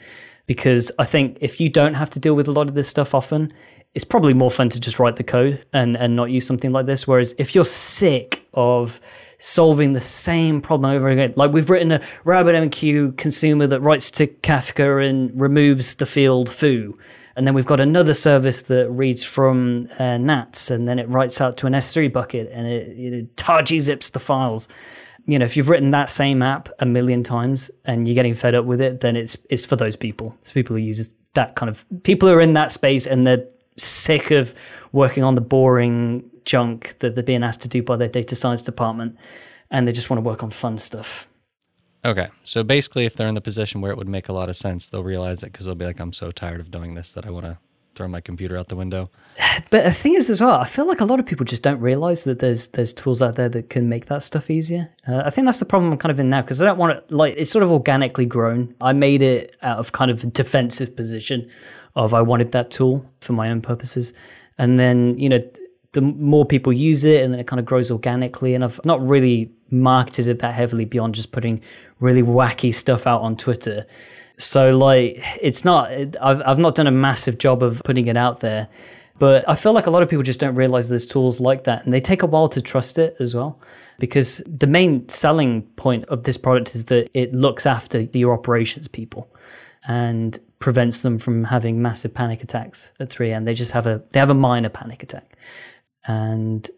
[SPEAKER 1] because I think if you don't have to deal with a lot of this stuff often, it's probably more fun to just write the code and, and not use something like this. Whereas if you're sick of solving the same problem over again, like we've written a RabbitMQ consumer that writes to Kafka and removes the field foo. And then we've got another service that reads from uh, NATS and then it writes out to an S3 bucket and it, it tar gzips the files you know, if you've written that same app a million times and you're getting fed up with it, then it's it's for those people. It's people who use that kind of people who are in that space and they're sick of working on the boring junk that they're being asked to do by their data science department, and they just want to work on fun stuff.
[SPEAKER 5] Okay, so basically, if they're in the position where it would make a lot of sense, they'll realize it because they'll be like, "I'm so tired of doing this that I want to throw my computer out the window."
[SPEAKER 1] But the thing is, as well, I feel like a lot of people just don't realize that there's there's tools out there that can make that stuff easier. Uh, I think that's the problem I'm kind of in now because I don't want it like it's sort of organically grown. I made it out of kind of a defensive position of I wanted that tool for my own purposes, and then you know the more people use it, and then it kind of grows organically. And I've not really marketed it that heavily beyond just putting really wacky stuff out on Twitter. So like it's not I've I've not done a massive job of putting it out there. But I feel like a lot of people just don't realize there's tools like that and they take a while to trust it as well. Because the main selling point of this product is that it looks after your operations people and prevents them from having massive panic attacks at 3 a.m. They just have a they have a minor panic attack. And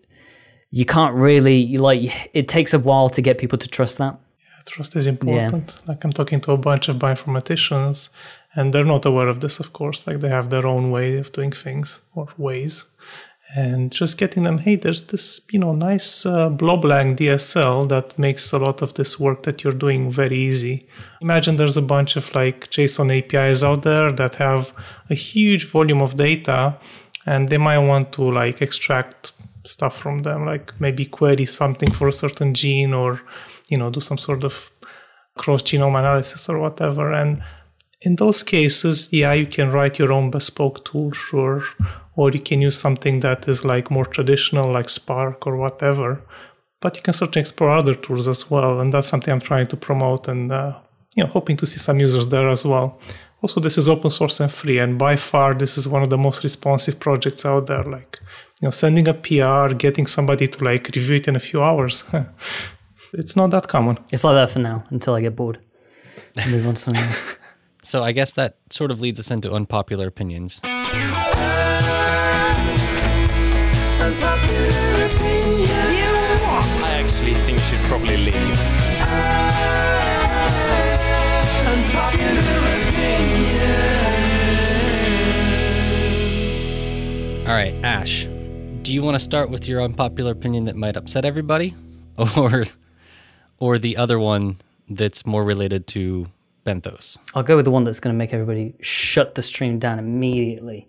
[SPEAKER 1] you can't really like it takes a while to get people to trust that.
[SPEAKER 6] Yeah, Trust is important. Like I'm talking to a bunch of bioinformaticians, and they're not aware of this, of course. Like they have their own way of doing things or ways, and just getting them, hey, there's this, you know, nice uh, bloblang DSL that makes a lot of this work that you're doing very easy. Imagine there's a bunch of like JSON APIs out there that have a huge volume of data, and they might want to like extract stuff from them, like maybe query something for a certain gene or, you know, do some sort of cross genome analysis or whatever. And in those cases, yeah, you can write your own bespoke tool, sure, or you can use something that is like more traditional, like Spark or whatever. But you can certainly explore other tools as well, and that's something I'm trying to promote, and uh, you know, hoping to see some users there as well. Also, this is open source and free, and by far, this is one of the most responsive projects out there. Like, you know, sending a PR, getting somebody to like review it in a few hours. it's not that common.
[SPEAKER 1] It's like that for now until I get bored. Move on to something else.
[SPEAKER 5] So I guess that sort of leads us into unpopular opinions.
[SPEAKER 7] I actually think you should probably leave.
[SPEAKER 5] All right, Ash, do you want to start with your unpopular opinion that might upset everybody, or or the other one that's more related to benthos?
[SPEAKER 1] I'll go with the one that's going to make everybody shut the stream down immediately.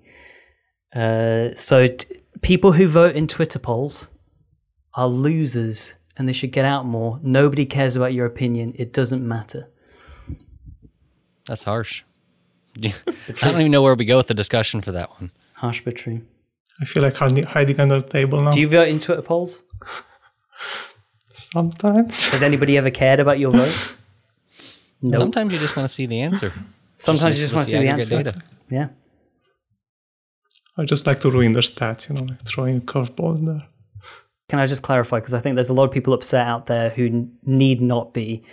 [SPEAKER 1] Uh, so, t- people who vote in Twitter polls are losers and they should get out more. Nobody cares about your opinion, it doesn't matter.
[SPEAKER 5] That's harsh. I don't even know where we go with the discussion for that one.
[SPEAKER 1] Harsh but true.
[SPEAKER 6] I feel like hiding hiding under the table now.
[SPEAKER 1] Do you vote in Twitter polls?
[SPEAKER 6] Sometimes.
[SPEAKER 1] Has anybody ever cared about your vote? No.
[SPEAKER 5] Sometimes you just want to see the answer.
[SPEAKER 1] Sometimes you just want to see the answer.
[SPEAKER 5] data.
[SPEAKER 1] Yeah.
[SPEAKER 6] I just like to ruin their stats, you know, like throwing a curveball in there.
[SPEAKER 1] Can I just clarify? Because I think there's a lot of people upset out there who need not be.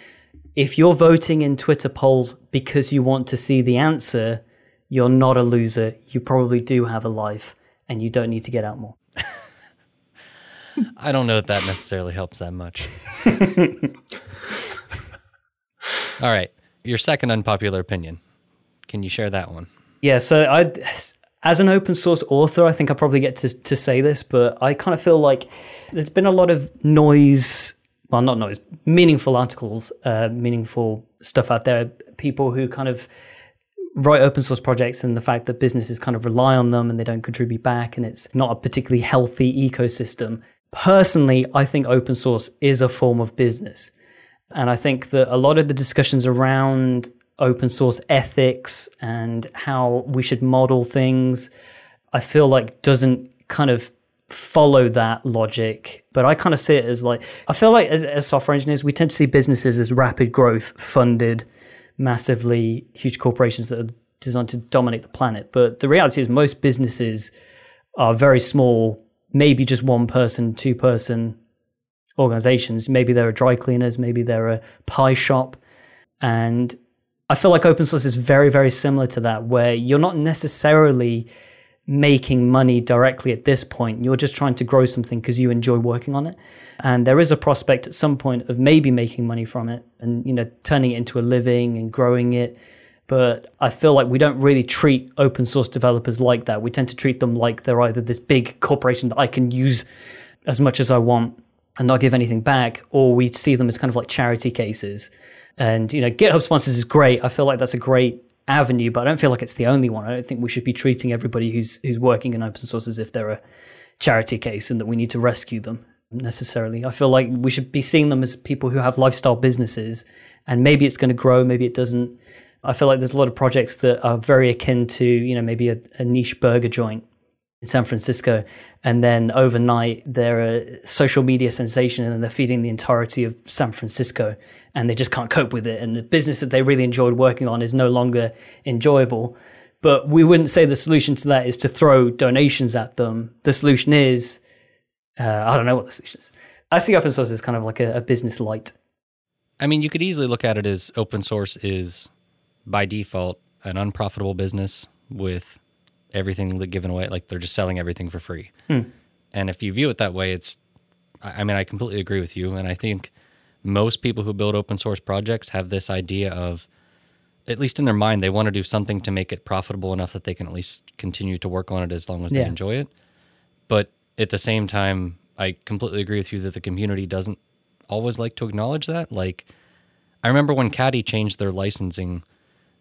[SPEAKER 1] If you're voting in Twitter polls because you want to see the answer, you're not a loser. You probably do have a life and you don't need to get out more.
[SPEAKER 5] I don't know that that necessarily helps that much. All right, your second unpopular opinion. Can you share that one?
[SPEAKER 1] Yeah, so I, as an open source author, I think I probably get to, to say this, but I kind of feel like there's been a lot of noise, well, not noise, meaningful articles, uh, meaningful stuff out there. People who kind of write open source projects and the fact that businesses kind of rely on them and they don't contribute back and it's not a particularly healthy ecosystem. Personally, I think open source is a form of business. And I think that a lot of the discussions around open source ethics and how we should model things, I feel like doesn't kind of follow that logic. But I kind of see it as like, I feel like as, as software engineers, we tend to see businesses as rapid growth, funded, massively huge corporations that are designed to dominate the planet. But the reality is, most businesses are very small, maybe just one person, two person organizations. Maybe they're a dry cleaners, maybe they're a pie shop. And I feel like open source is very, very similar to that, where you're not necessarily making money directly at this point. You're just trying to grow something because you enjoy working on it. And there is a prospect at some point of maybe making money from it and, you know, turning it into a living and growing it. But I feel like we don't really treat open source developers like that. We tend to treat them like they're either this big corporation that I can use as much as I want and not give anything back, or we see them as kind of like charity cases. And you know, GitHub sponsors is great. I feel like that's a great avenue, but I don't feel like it's the only one. I don't think we should be treating everybody who's who's working in open source as if they're a charity case and that we need to rescue them necessarily. I feel like we should be seeing them as people who have lifestyle businesses, and maybe it's going to grow, maybe it doesn't. I feel like there's a lot of projects that are very akin to you know maybe a, a niche burger joint in San Francisco, and then overnight they're a social media sensation, and they're feeding the entirety of San Francisco, and they just can't cope with it. And the business that they really enjoyed working on is no longer enjoyable. But we wouldn't say the solution to that is to throw donations at them. The solution is, uh, I don't know what the solution is. I see open source as kind of like a, a business light.
[SPEAKER 5] I mean, you could easily look at it as open source is by default an unprofitable business with everything given away. Like they're just selling everything for free. Hmm. And if you view it that way, it's, I I mean, I completely agree with you. And I think most people who build open source projects have this idea of, at least in their mind, they want to do something to make it profitable enough that they can at least continue to work on it as long as they enjoy it. But at the same time, I completely agree with you that the community doesn't always like to acknowledge that. Like, I remember when Caddy changed their licensing,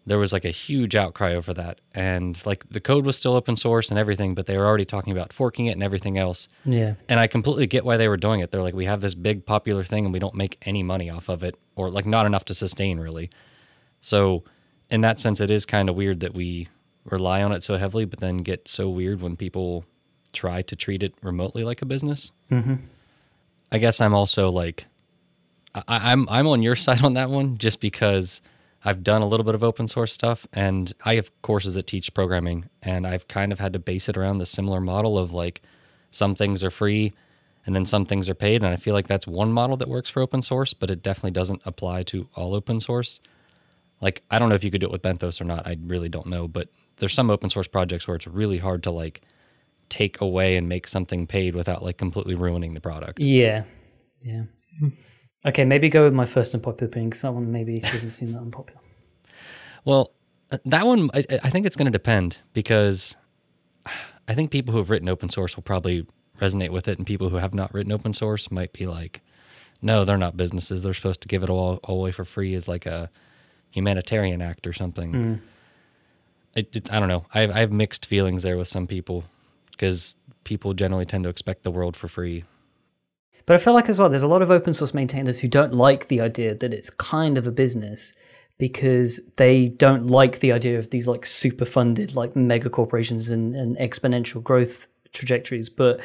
[SPEAKER 5] there was like a huge outcry over that. And like the code was still open source and everything, but they were already talking about forking it and everything else.
[SPEAKER 1] Yeah.
[SPEAKER 5] And I completely get why they were doing it. They're like, we have this big popular thing and we don't make any money off of it, or like not enough to sustain really. So, in that sense, it is kind of weird that we rely on it so heavily, but then get so weird when people try to treat it remotely like a business. Mm-hmm. I guess I'm also like, I, I'm I'm on your side on that one, just because I've done a little bit of open source stuff, and I have courses that teach programming, and I've kind of had to base it around the similar model of like some things are free and then some things are paid. And I feel like that's one model that works for open source, but it definitely doesn't apply to all open source. Like, I don't know if you could do it with Benthos or not. I really don't know. But there's some open source projects where it's really hard to like take away and make something paid without like completely ruining the product.
[SPEAKER 1] Yeah. Yeah. Okay, maybe go with my first unpopular opinion because that one maybe doesn't seem that unpopular.
[SPEAKER 5] Well, uh, that one, I, I think it's going to depend because I think people who have written open source will probably resonate with it, and people who have not written open source might be like, no, they're not businesses. They're supposed to give it all, all away for free as like a humanitarian act or something. It, it, I don't know. I have, I have mixed feelings there with some people because people generally tend to expect the world for free.
[SPEAKER 1] But I feel like as well, there's a lot of open source maintainers who don't like the idea that it's kind of a business because they don't like the idea of these like super funded like mega corporations and, and exponential growth trajectories. But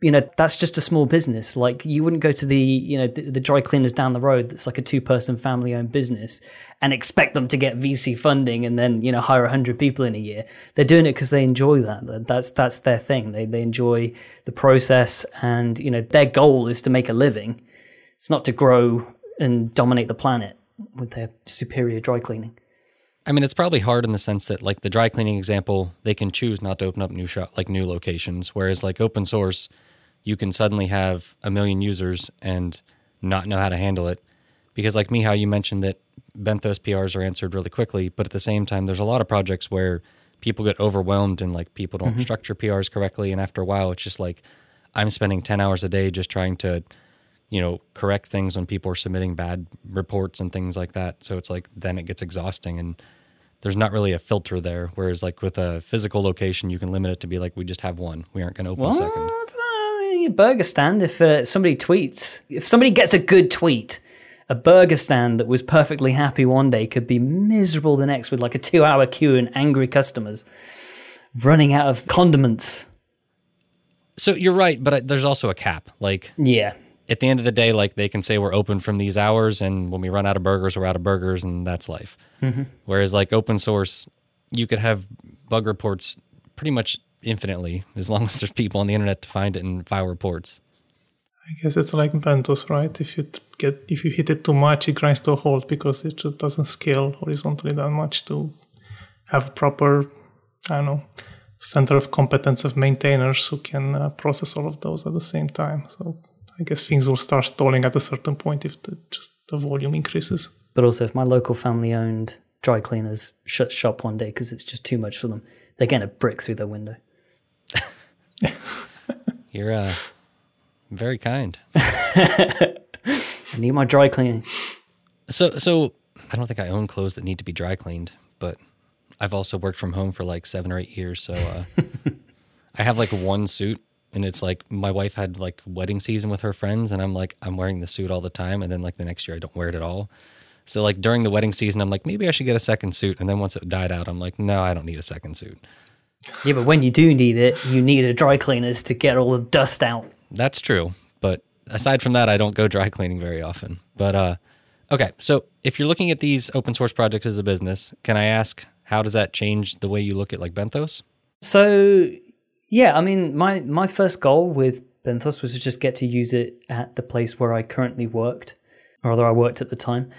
[SPEAKER 1] you know that's just a small business. Like you wouldn't go to the you know the, the dry cleaners down the road that's like a two person family owned business and expect them to get VC funding and then you know hire hundred people in a year. They're doing it because they enjoy that. That's that's their thing. They they enjoy the process and you know their goal is to make a living. It's not to grow and dominate the planet with their superior dry cleaning.
[SPEAKER 5] I mean, it's probably hard in the sense that, like the dry cleaning example, they can choose not to open up new shop, like new locations. Whereas, like open source, you can suddenly have a million users and not know how to handle it. Because, like me, how you mentioned that Benthos PRs are answered really quickly, but at the same time, there's a lot of projects where people get overwhelmed and like people don't mm-hmm. structure PRs correctly, and after a while, it's just like I'm spending ten hours a day just trying to you know, correct things when people are submitting bad reports and things like that. So it's like then it gets exhausting and there's not really a filter there. Whereas like with a physical location, you can limit it to be like we just have one. We aren't going to open a second.
[SPEAKER 1] A burger stand. If uh, somebody tweets, if somebody gets a good tweet, a burger stand that was perfectly happy one day could be miserable the next with like a two-hour queue and angry customers running out of condiments.
[SPEAKER 5] So you're right, but there's also a cap. Like
[SPEAKER 1] Yeah,
[SPEAKER 5] at the end of the day, like they can say we're open from these hours, and when we run out of burgers, we're out of burgers, and that's life. Whereas like open source, you could have bug reports pretty much infinitely as long as there's people on the internet to find it and file reports.
[SPEAKER 6] I guess it's like Benthos, right? If you get if you hit it too much, it grinds to a halt because it just doesn't scale horizontally that much to have a proper, I don't know, center of competence of maintainers who can uh, process all of those at the same time. So I guess things will start stalling at a certain point if the, just the volume increases.
[SPEAKER 1] but also if my local family-owned dry cleaners shut shop one day because it's just too much for them, they're getting a brick through their window.
[SPEAKER 5] You're uh, very kind.
[SPEAKER 1] I need my dry cleaning.
[SPEAKER 5] So, so I don't think I own clothes that need to be dry cleaned, but I've also worked from home for like seven or eight years. So uh, I have like one suit, and it's like my wife had like wedding season with her friends, and I'm like I'm wearing the suit all the time, and then like the next year I don't wear it at all. So like during the wedding season, I'm like maybe I should get a second suit, and then once it died out, I'm like no, I don't need a second suit.
[SPEAKER 1] Yeah, but when you do need it, you need a dry cleaners to get all the dust out.
[SPEAKER 5] That's true. But aside from that, I don't go dry cleaning very often. But uh, okay, so if you're looking at these open source projects as a business, can I ask how does that change the way you look at like Benthos?
[SPEAKER 1] So yeah, I mean, my my first goal with Benthos was to just get to use it at the place where I currently worked, or rather, I worked at the time,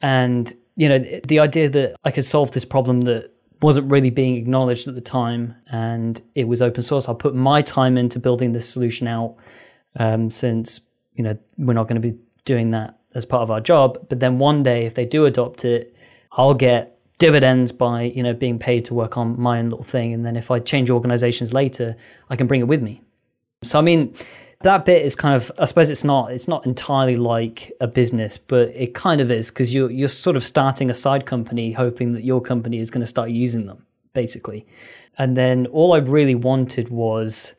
[SPEAKER 1] and you know, the, the idea that I could solve this problem that wasn't really being acknowledged at the time, and it was open source. I put my time into building this solution out, um, since you know we're not going to be doing that as part of our job. But then one day, if they do adopt it, I'll get dividends by you know being paid to work on my own little thing and then if i change organizations later i can bring it with me so i mean that bit is kind of I suppose it's not it's not entirely like a business, but it kind of is because you're you're sort of starting a side company hoping that your company is going to start using them, basically. And then all I really wanted was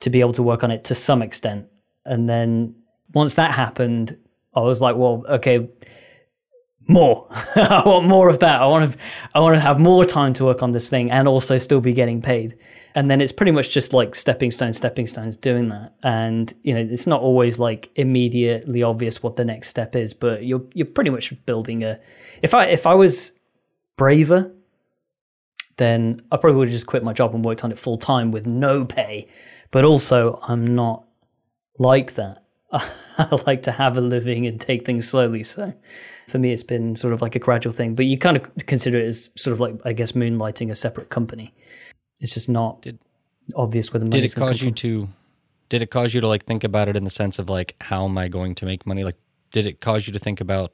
[SPEAKER 1] to be able to work on it to some extent. And then once that happened, I was like, well, okay, more. I want more of that. I want to I want to have more time to work on this thing and also still be getting paid. And then it's pretty much just like stepping stones, stepping stones doing that. And you know, it's not always like immediately obvious what the next step is, but you're you're pretty much building a if I if I was braver, then I probably would have just quit my job and worked on it full time with no pay. But also I'm not like that. I like to have a living and take things slowly. So for me, it's been sort of like a gradual thing. But you kind of consider it as sort of like, I guess, moonlighting a separate company. It's just not
[SPEAKER 5] Did-
[SPEAKER 1] obvious where the
[SPEAKER 5] Did it cause you to? Did it cause you to like think about it in the sense of like how am I going to make money? Like, did it cause you to think about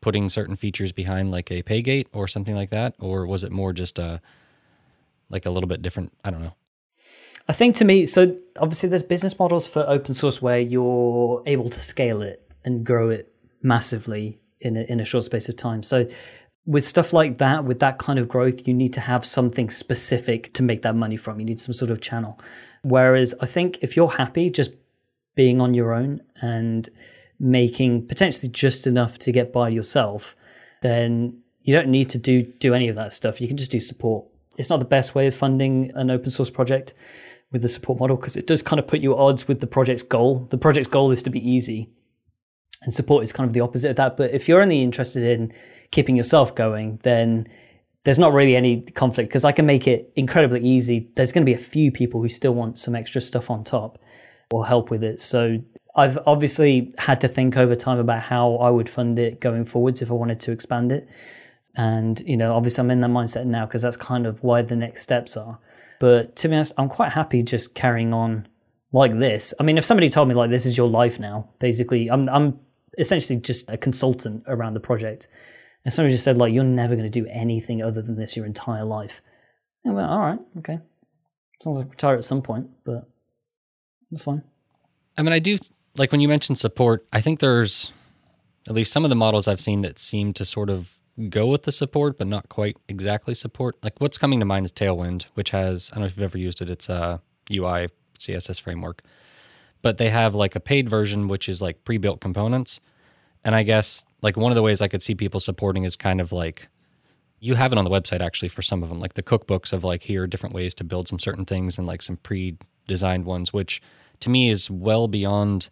[SPEAKER 5] putting certain features behind like a pay gate or something like that, or was it more just a like a little bit different? I don't know.
[SPEAKER 1] I think to me, so obviously there's business models for open source where you're able to scale it and grow it massively in a, in a short space of time. So with stuff like that, with that kind of growth, you need to have something specific to make that money from. You need some sort of channel. Whereas I think if you're happy just being on your own and making potentially just enough to get by yourself, then you don't need to do do any of that stuff. You can just do support. It's not the best way of funding an open source project with the support model because it does kind of put you at odds with the project's goal. The project's goal is to be easy, and support is kind of the opposite of that. But if you're only interested in keeping yourself going, then there's not really any conflict because I can make it incredibly easy. There's going to be a few people who still want some extra stuff on top or help with it. So I've obviously had to think over time about how I would fund it going forwards if I wanted to expand it. And, you know, obviously I'm in that mindset now because that's kind of why the next steps are. But to be honest, I'm quite happy just carrying on like this. I mean, if somebody told me like this is your life now, basically, I'm I'm essentially just a consultant around the project. And somebody just said like you're never going to do anything other than this your entire life. And I went, all right, okay. Sounds like retire at some point, but that's fine.
[SPEAKER 5] I mean, I do like when you mentioned support. I think there's at least some of the models I've seen that seem to sort of go with the support, but not quite exactly support. Like what's coming to mind is Tailwind, which has I don't know if you've ever used it. It's a UI CSS framework, but they have like a paid version which is like pre-built components. And I guess like one of the ways I could see people supporting is kind of like you have it on the website actually for some of them, like the cookbooks of like here are different ways to build some certain things and like some pre-designed ones, which to me is well beyond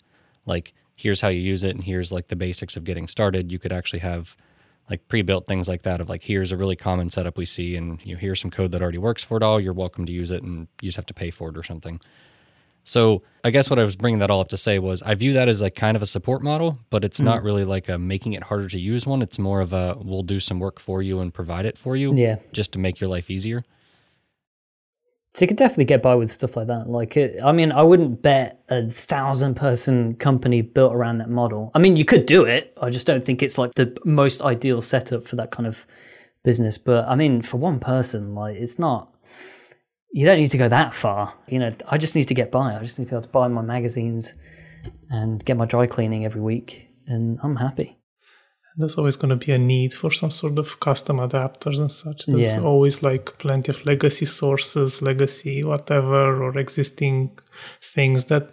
[SPEAKER 5] like here's how you use it and here's like the basics of getting started. You could actually have like pre-built things like that of like here's a really common setup we see and you know, here's some code that already works for it all. You're welcome to use it and you just have to pay for it or something. So I guess what I was bringing that all up to say was I view that as like kind of a support model, but it's not mm. really like a making it harder to use one. It's more of a we'll do some work for you and provide it for you,
[SPEAKER 1] Yeah.
[SPEAKER 5] just to make your life easier.
[SPEAKER 1] So you could definitely get by with stuff like that. Like, it, I mean, I wouldn't bet a thousand person company built around that model. I mean, you could do it. I just don't think it's like the most ideal setup for that kind of business. But I mean, for one person, like, it's not. You don't need to go that far. You know, I just need to get by. I just need to be able to buy my magazines and get my dry cleaning every week, and I'm happy.
[SPEAKER 6] There's always going to be a need for some sort of custom adapters and such. There's
[SPEAKER 1] Yeah.
[SPEAKER 6] always like plenty of legacy sources, legacy whatever, or existing things that,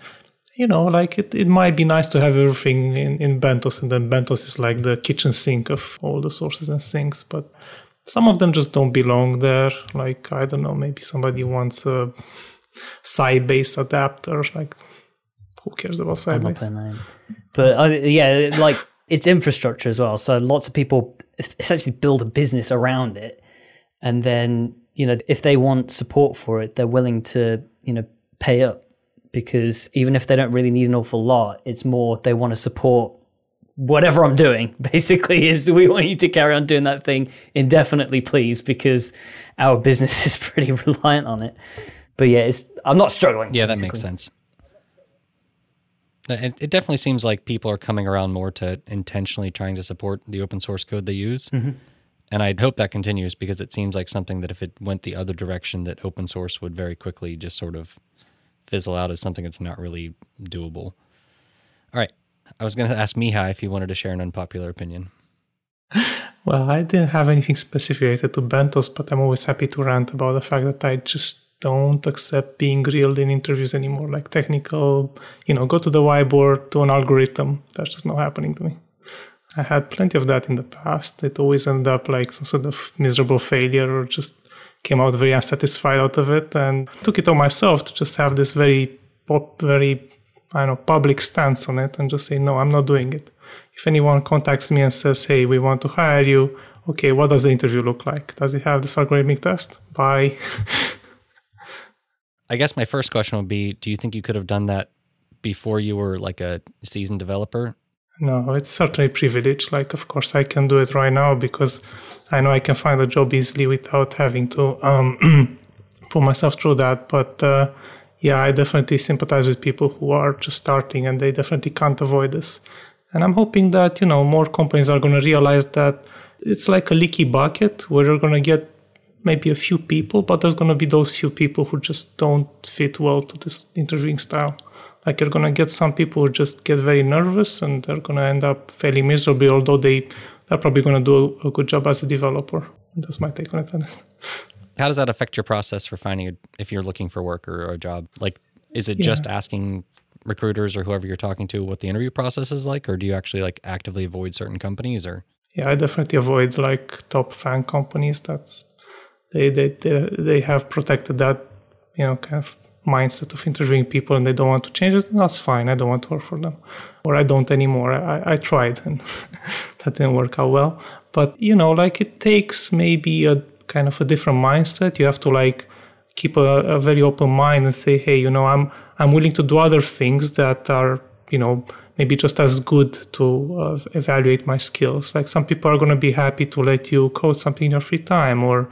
[SPEAKER 6] you know, like it, it might be nice to have everything in, in Benthos, and then Benthos is like the kitchen sink of all the sources and things. But some of them just don't belong there. Like, I don't know, maybe somebody wants a Sybase adapter. Like, who cares about
[SPEAKER 1] I'm not
[SPEAKER 6] Sybase?
[SPEAKER 1] playing that. But uh, yeah, like it's infrastructure as well. So lots of people essentially build a business around it, and then you know if they want support for it, they're willing to you know pay up because even if they don't really need an awful lot, it's more they want to support whatever I'm doing. Basically, is we want you to carry on doing that thing indefinitely, please, because our business is pretty reliant on it. But yeah, it's I'm not struggling.
[SPEAKER 5] Yeah, that makes sense. It, it definitely seems like people are coming around more to intentionally trying to support the open source code they use. Mm-hmm. And I'd hope that continues because it seems like something that if it went the other direction, that open source would very quickly just sort of fizzle out as something that's not really doable. All right. I was going to ask Mihai if he wanted to share an unpopular opinion.
[SPEAKER 6] Well, I didn't have anything specific related to benthos, but I'm always happy to rant about the fact that I just don't accept being grilled in interviews anymore. Like technical, you know, go to the whiteboard, do an algorithm. That's just not happening to me. I had plenty of that in the past. It always ended up like some sort of miserable failure or just came out very unsatisfied out of it and took it on myself to just have this very pop, very I don't know public stance on it and just say no, I'm not doing it. If anyone contacts me and says, "Hey, we want to hire you," okay, what does the interview look like? Does it have this algorithmic test? Bye.
[SPEAKER 5] I guess my first question would be do you think you could have done that before you were like a seasoned developer?
[SPEAKER 6] No, it's certainly a privilege. Like, of course, I can do it right now because I know I can find a job easily without having to um, put myself through that. But uh, yeah, I definitely sympathize with people who are just starting and they definitely can't avoid this. And I'm hoping that, you know, more companies are going to realize that it's like a leaky bucket where you're going to get maybe a few people, but there's going to be those few people who just don't fit well to this interviewing style. Like you're going to get some people who just get very nervous and they're going to end up failing miserably, although they, they're probably going to do a, good job as a developer. That's my take on it, honest.
[SPEAKER 5] How does that affect your process for finding a, if you're looking for work or, or a job? Like, is it yeah. just asking recruiters or whoever you're talking to what the interview process is like, or do you actually like actively avoid certain companies or?
[SPEAKER 6] Yeah, I definitely avoid like top FAANG companies. That's they they they, they have protected that you know kind of mindset of interviewing people and they don't want to change it, that's fine. I don't want to work for them. Or I don't anymore. I, I tried and that didn't work out well. But, you know, like it takes maybe a kind of a different mindset. You have to like keep a, a very open mind and say, hey, you know, I'm I'm willing to do other things that are, you know, maybe just as good to uh, evaluate my skills. Like some people are going to be happy to let you code something in your free time or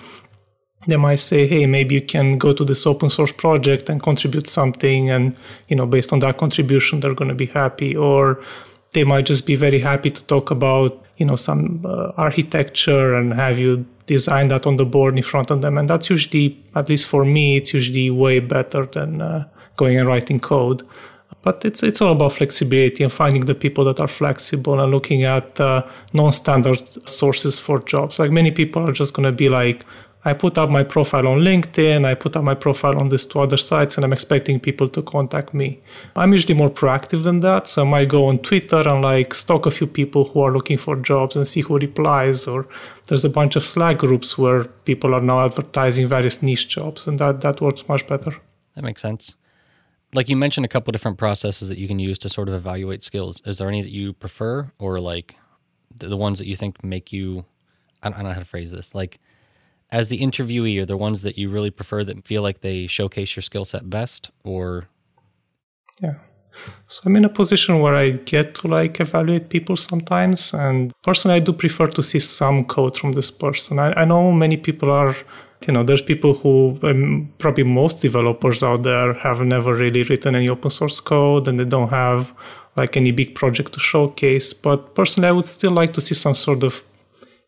[SPEAKER 6] they might say hey maybe you can go to this open source project and contribute something and you know based on that contribution they're going to be happy or they might just be very happy to talk about you know some uh, architecture and have you design that on the board in front of them. And that's usually at least for me it's usually way better than uh, going and writing code. But it's it's all about flexibility and finding the people that are flexible and looking at uh, non-standard sources for jobs. Like many people are just going to be like I put up my profile on LinkedIn, I put up my profile on these two other sites, and I'm expecting people to contact me. I'm usually more proactive than that, so I might go on Twitter and like stalk a few people who are looking for jobs and see who replies. Or there's a bunch of Slack groups where people are now advertising various niche jobs, and that that works much better.
[SPEAKER 5] That makes sense. Like you mentioned, a couple different processes that you can use to sort of evaluate skills. Is there any that you prefer, or like the, ones that you think make you? I don't know how to phrase this. Like as the interviewee are the ones that you really prefer that feel like they showcase your skill set best or?
[SPEAKER 6] Yeah. So i'm in a position where i get to like evaluate people sometimes and personally i do prefer to see some code from this person. I, I know many people are you know there's people who um, probably most developers out there have never really written any open source code and they don't have like any big project to showcase but personally i would still like to see some sort of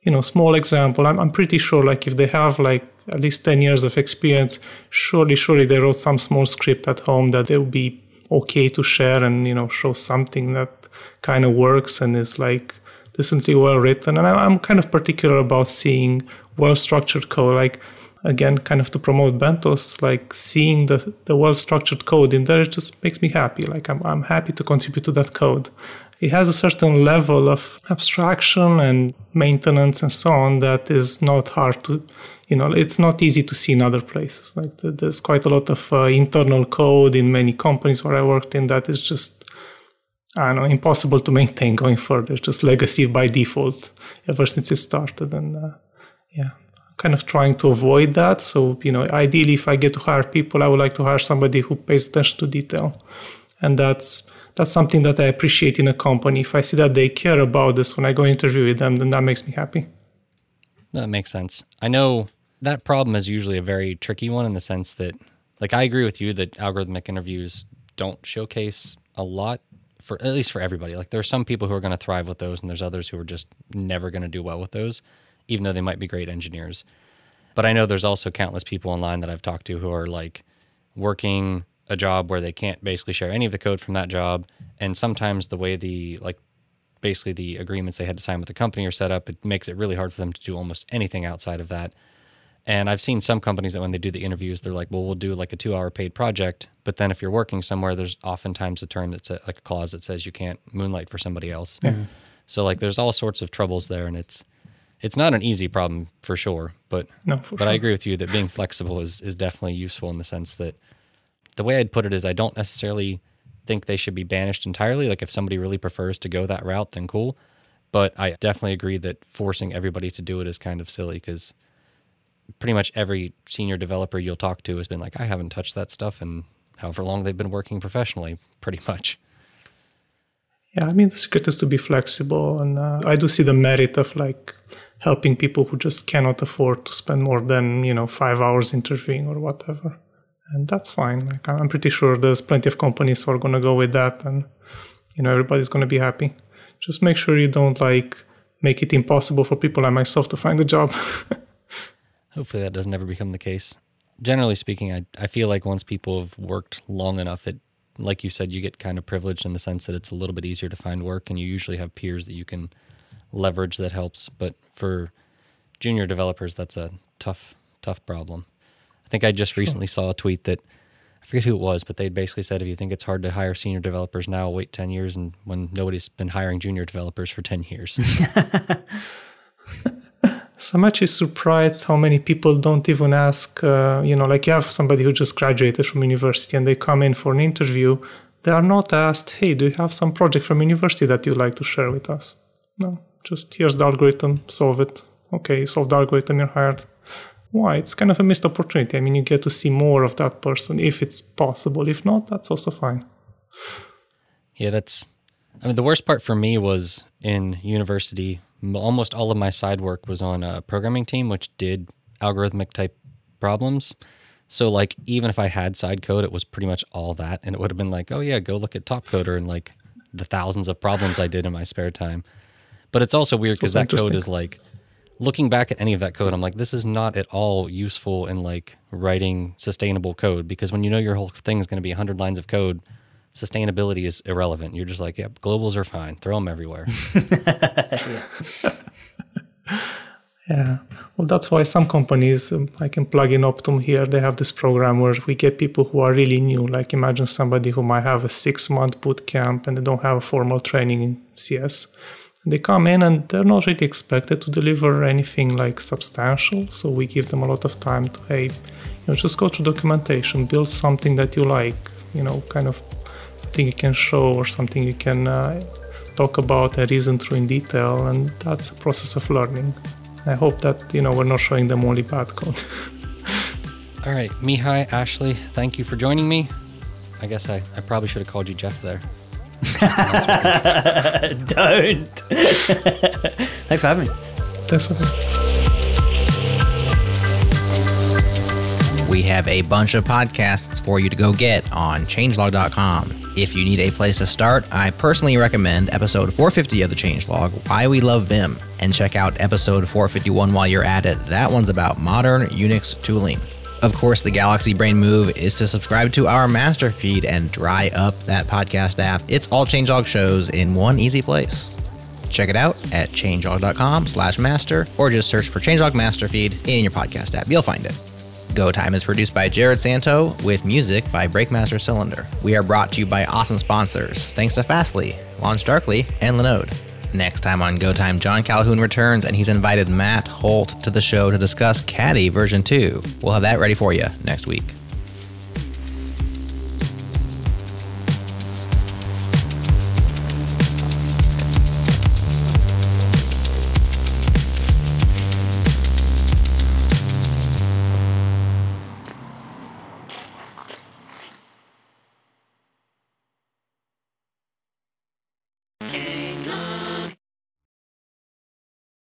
[SPEAKER 6] you know small example. I'm, I'm pretty sure like if they have like at least 10 years of experience surely surely they wrote some small script at home that they will be okay to share and you know show something that kind of works and is like decently well written. And i'm kind of particular about seeing well structured code like again kind of to promote benthos like seeing the, the well structured code in there it just makes me happy. Like I'm, I'm happy to contribute to that code it has a certain level of abstraction and maintenance and so on that is not hard to you know it's not easy to see in other places like there's quite a lot of uh, internal code in many companies where i worked in that is just I know, impossible to maintain going further. It's just legacy by default ever since it started. And uh, yeah, kind of trying to avoid that. So, you know, ideally, if I get to hire people, I would like to hire somebody who pays attention to detail. And that's that's something that I appreciate in a company. If I see that they care about this when I go interview with them, then that makes me happy.
[SPEAKER 5] That makes sense. I know that problem is usually a very tricky one in the sense that, like, I agree with you that algorithmic interviews don't showcase a lot for at least for everybody. Like, there are some people who are going to thrive with those, and there's others who are just never going to do well with those, even though they might be great engineers. But I know there's also countless people online that I've talked to who are like working a job where they can't basically share any of the code from that job. And sometimes the way the like basically the agreements they had to sign with the company are set up, it makes it really hard for them to do almost anything outside of that. And I've seen some companies that when they do the interviews, they're like, "Well, we'll do like a two-hour paid project." But then if you're working somewhere, there's oftentimes a term that's a, like a clause that says you can't moonlight for somebody else. So like, there's all sorts of troubles there, and it's it's not an easy problem for sure. But
[SPEAKER 6] No, for
[SPEAKER 5] but
[SPEAKER 6] sure.
[SPEAKER 5] I agree with you that being flexible is is definitely useful in the sense that the way I'd put it is I don't necessarily think they should be banished entirely. Like if somebody really prefers to go that route, then cool. But I definitely agree that forcing everybody to do it is kind of silly because pretty much every senior developer you'll talk to has been like, I haven't touched that stuff in however long they've been working professionally, pretty much.
[SPEAKER 6] Yeah, I mean, the secret is to be flexible. And uh, I do see the merit of like helping people who just cannot afford to spend more than, you know, five hours interviewing or whatever. And that's fine. Like, I'm pretty sure there's plenty of companies who are to go with that and, you know, everybody's to be happy. Just make sure you don't like make it impossible for people like myself to find a job.
[SPEAKER 5] Hopefully that doesn't ever become the case. Generally speaking, I, I feel like once people have worked long enough, it like you said, you get kind of privileged in the sense that it's a little bit easier to find work and you usually have peers that you can leverage that helps. But for junior developers, that's a tough, tough problem. I think I just recently saw a tweet that I forget who it was, but they basically said if you think it's hard to hire senior developers now, wait 10 years and when nobody's been hiring junior developers for 10 years.
[SPEAKER 6] So I'm actually surprised how many people don't even ask, uh, you know, like you have somebody who just graduated from university and they come in for an interview. They are not asked, hey, do you have some project from university that you'd like to share with us? No, just here's the algorithm, solve it. Okay, you solve the algorithm, you're hired. Why? It's kind of a missed opportunity. I mean, you get to see more of that person if it's possible. If not, that's also fine.
[SPEAKER 5] Yeah, that's. I mean, the worst part for me was in university. Almost all of my side work was on a programming team, which did algorithmic type problems. So, like, even if I had side code, it was pretty much all that, and it would have been like, oh yeah, go look at Top Coder and like the thousands of problems I did in my spare time. But it's also weird because that code is like, looking back at any of that code, I'm like, this is not at all useful in like writing sustainable code because when you know your whole thing is going to be 100 lines of code, sustainability is irrelevant. You're just like, yep, globals are fine. Throw them everywhere.
[SPEAKER 6] Yeah, well, that's why some companies, um, like in Plugin Optum here, they have this program where we get people who are really new. Like imagine somebody who might have a six month boot camp and they don't have a formal training in CS. They come in and they're not really expected to deliver anything like substantial. So we give them a lot of time to, hey, you know, just go through documentation, build something that you like, you know, kind of something you can show or something you can uh, talk about and reason through in detail. And that's a process of learning. I hope that you know we're not showing them only bad code.
[SPEAKER 5] all right, Mihai, Ashley, thank you for joining me. I guess I, I probably should have called you Jeff there.
[SPEAKER 1] Don't. Thanks for having me.
[SPEAKER 6] That's what.
[SPEAKER 4] We have a bunch of podcasts for you to go get on changelog.com. If you need a place to start, I personally recommend episode 450 of the Changelog, Why We Love Vim, and check out episode 451 while you're at it. That one's about modern Unix tooling. Of course, the Galaxy Brain move is to subscribe to our master feed and dry up that podcast app. It's all Changelog shows in one easy place. Check it out at changelog.com slash master or just search for Changelog Master Feed in your podcast app. You'll find it. Go Time is produced by Jerod Santo with music by Breakmaster Cylinder. We are brought to you by awesome sponsors, thanks to Fastly, LaunchDarkly, and Linode. Next time on Go Time, Jon Calhoun returns and he's invited Matt Holt to the show to discuss Caddy version 2. We'll have that ready for you next week.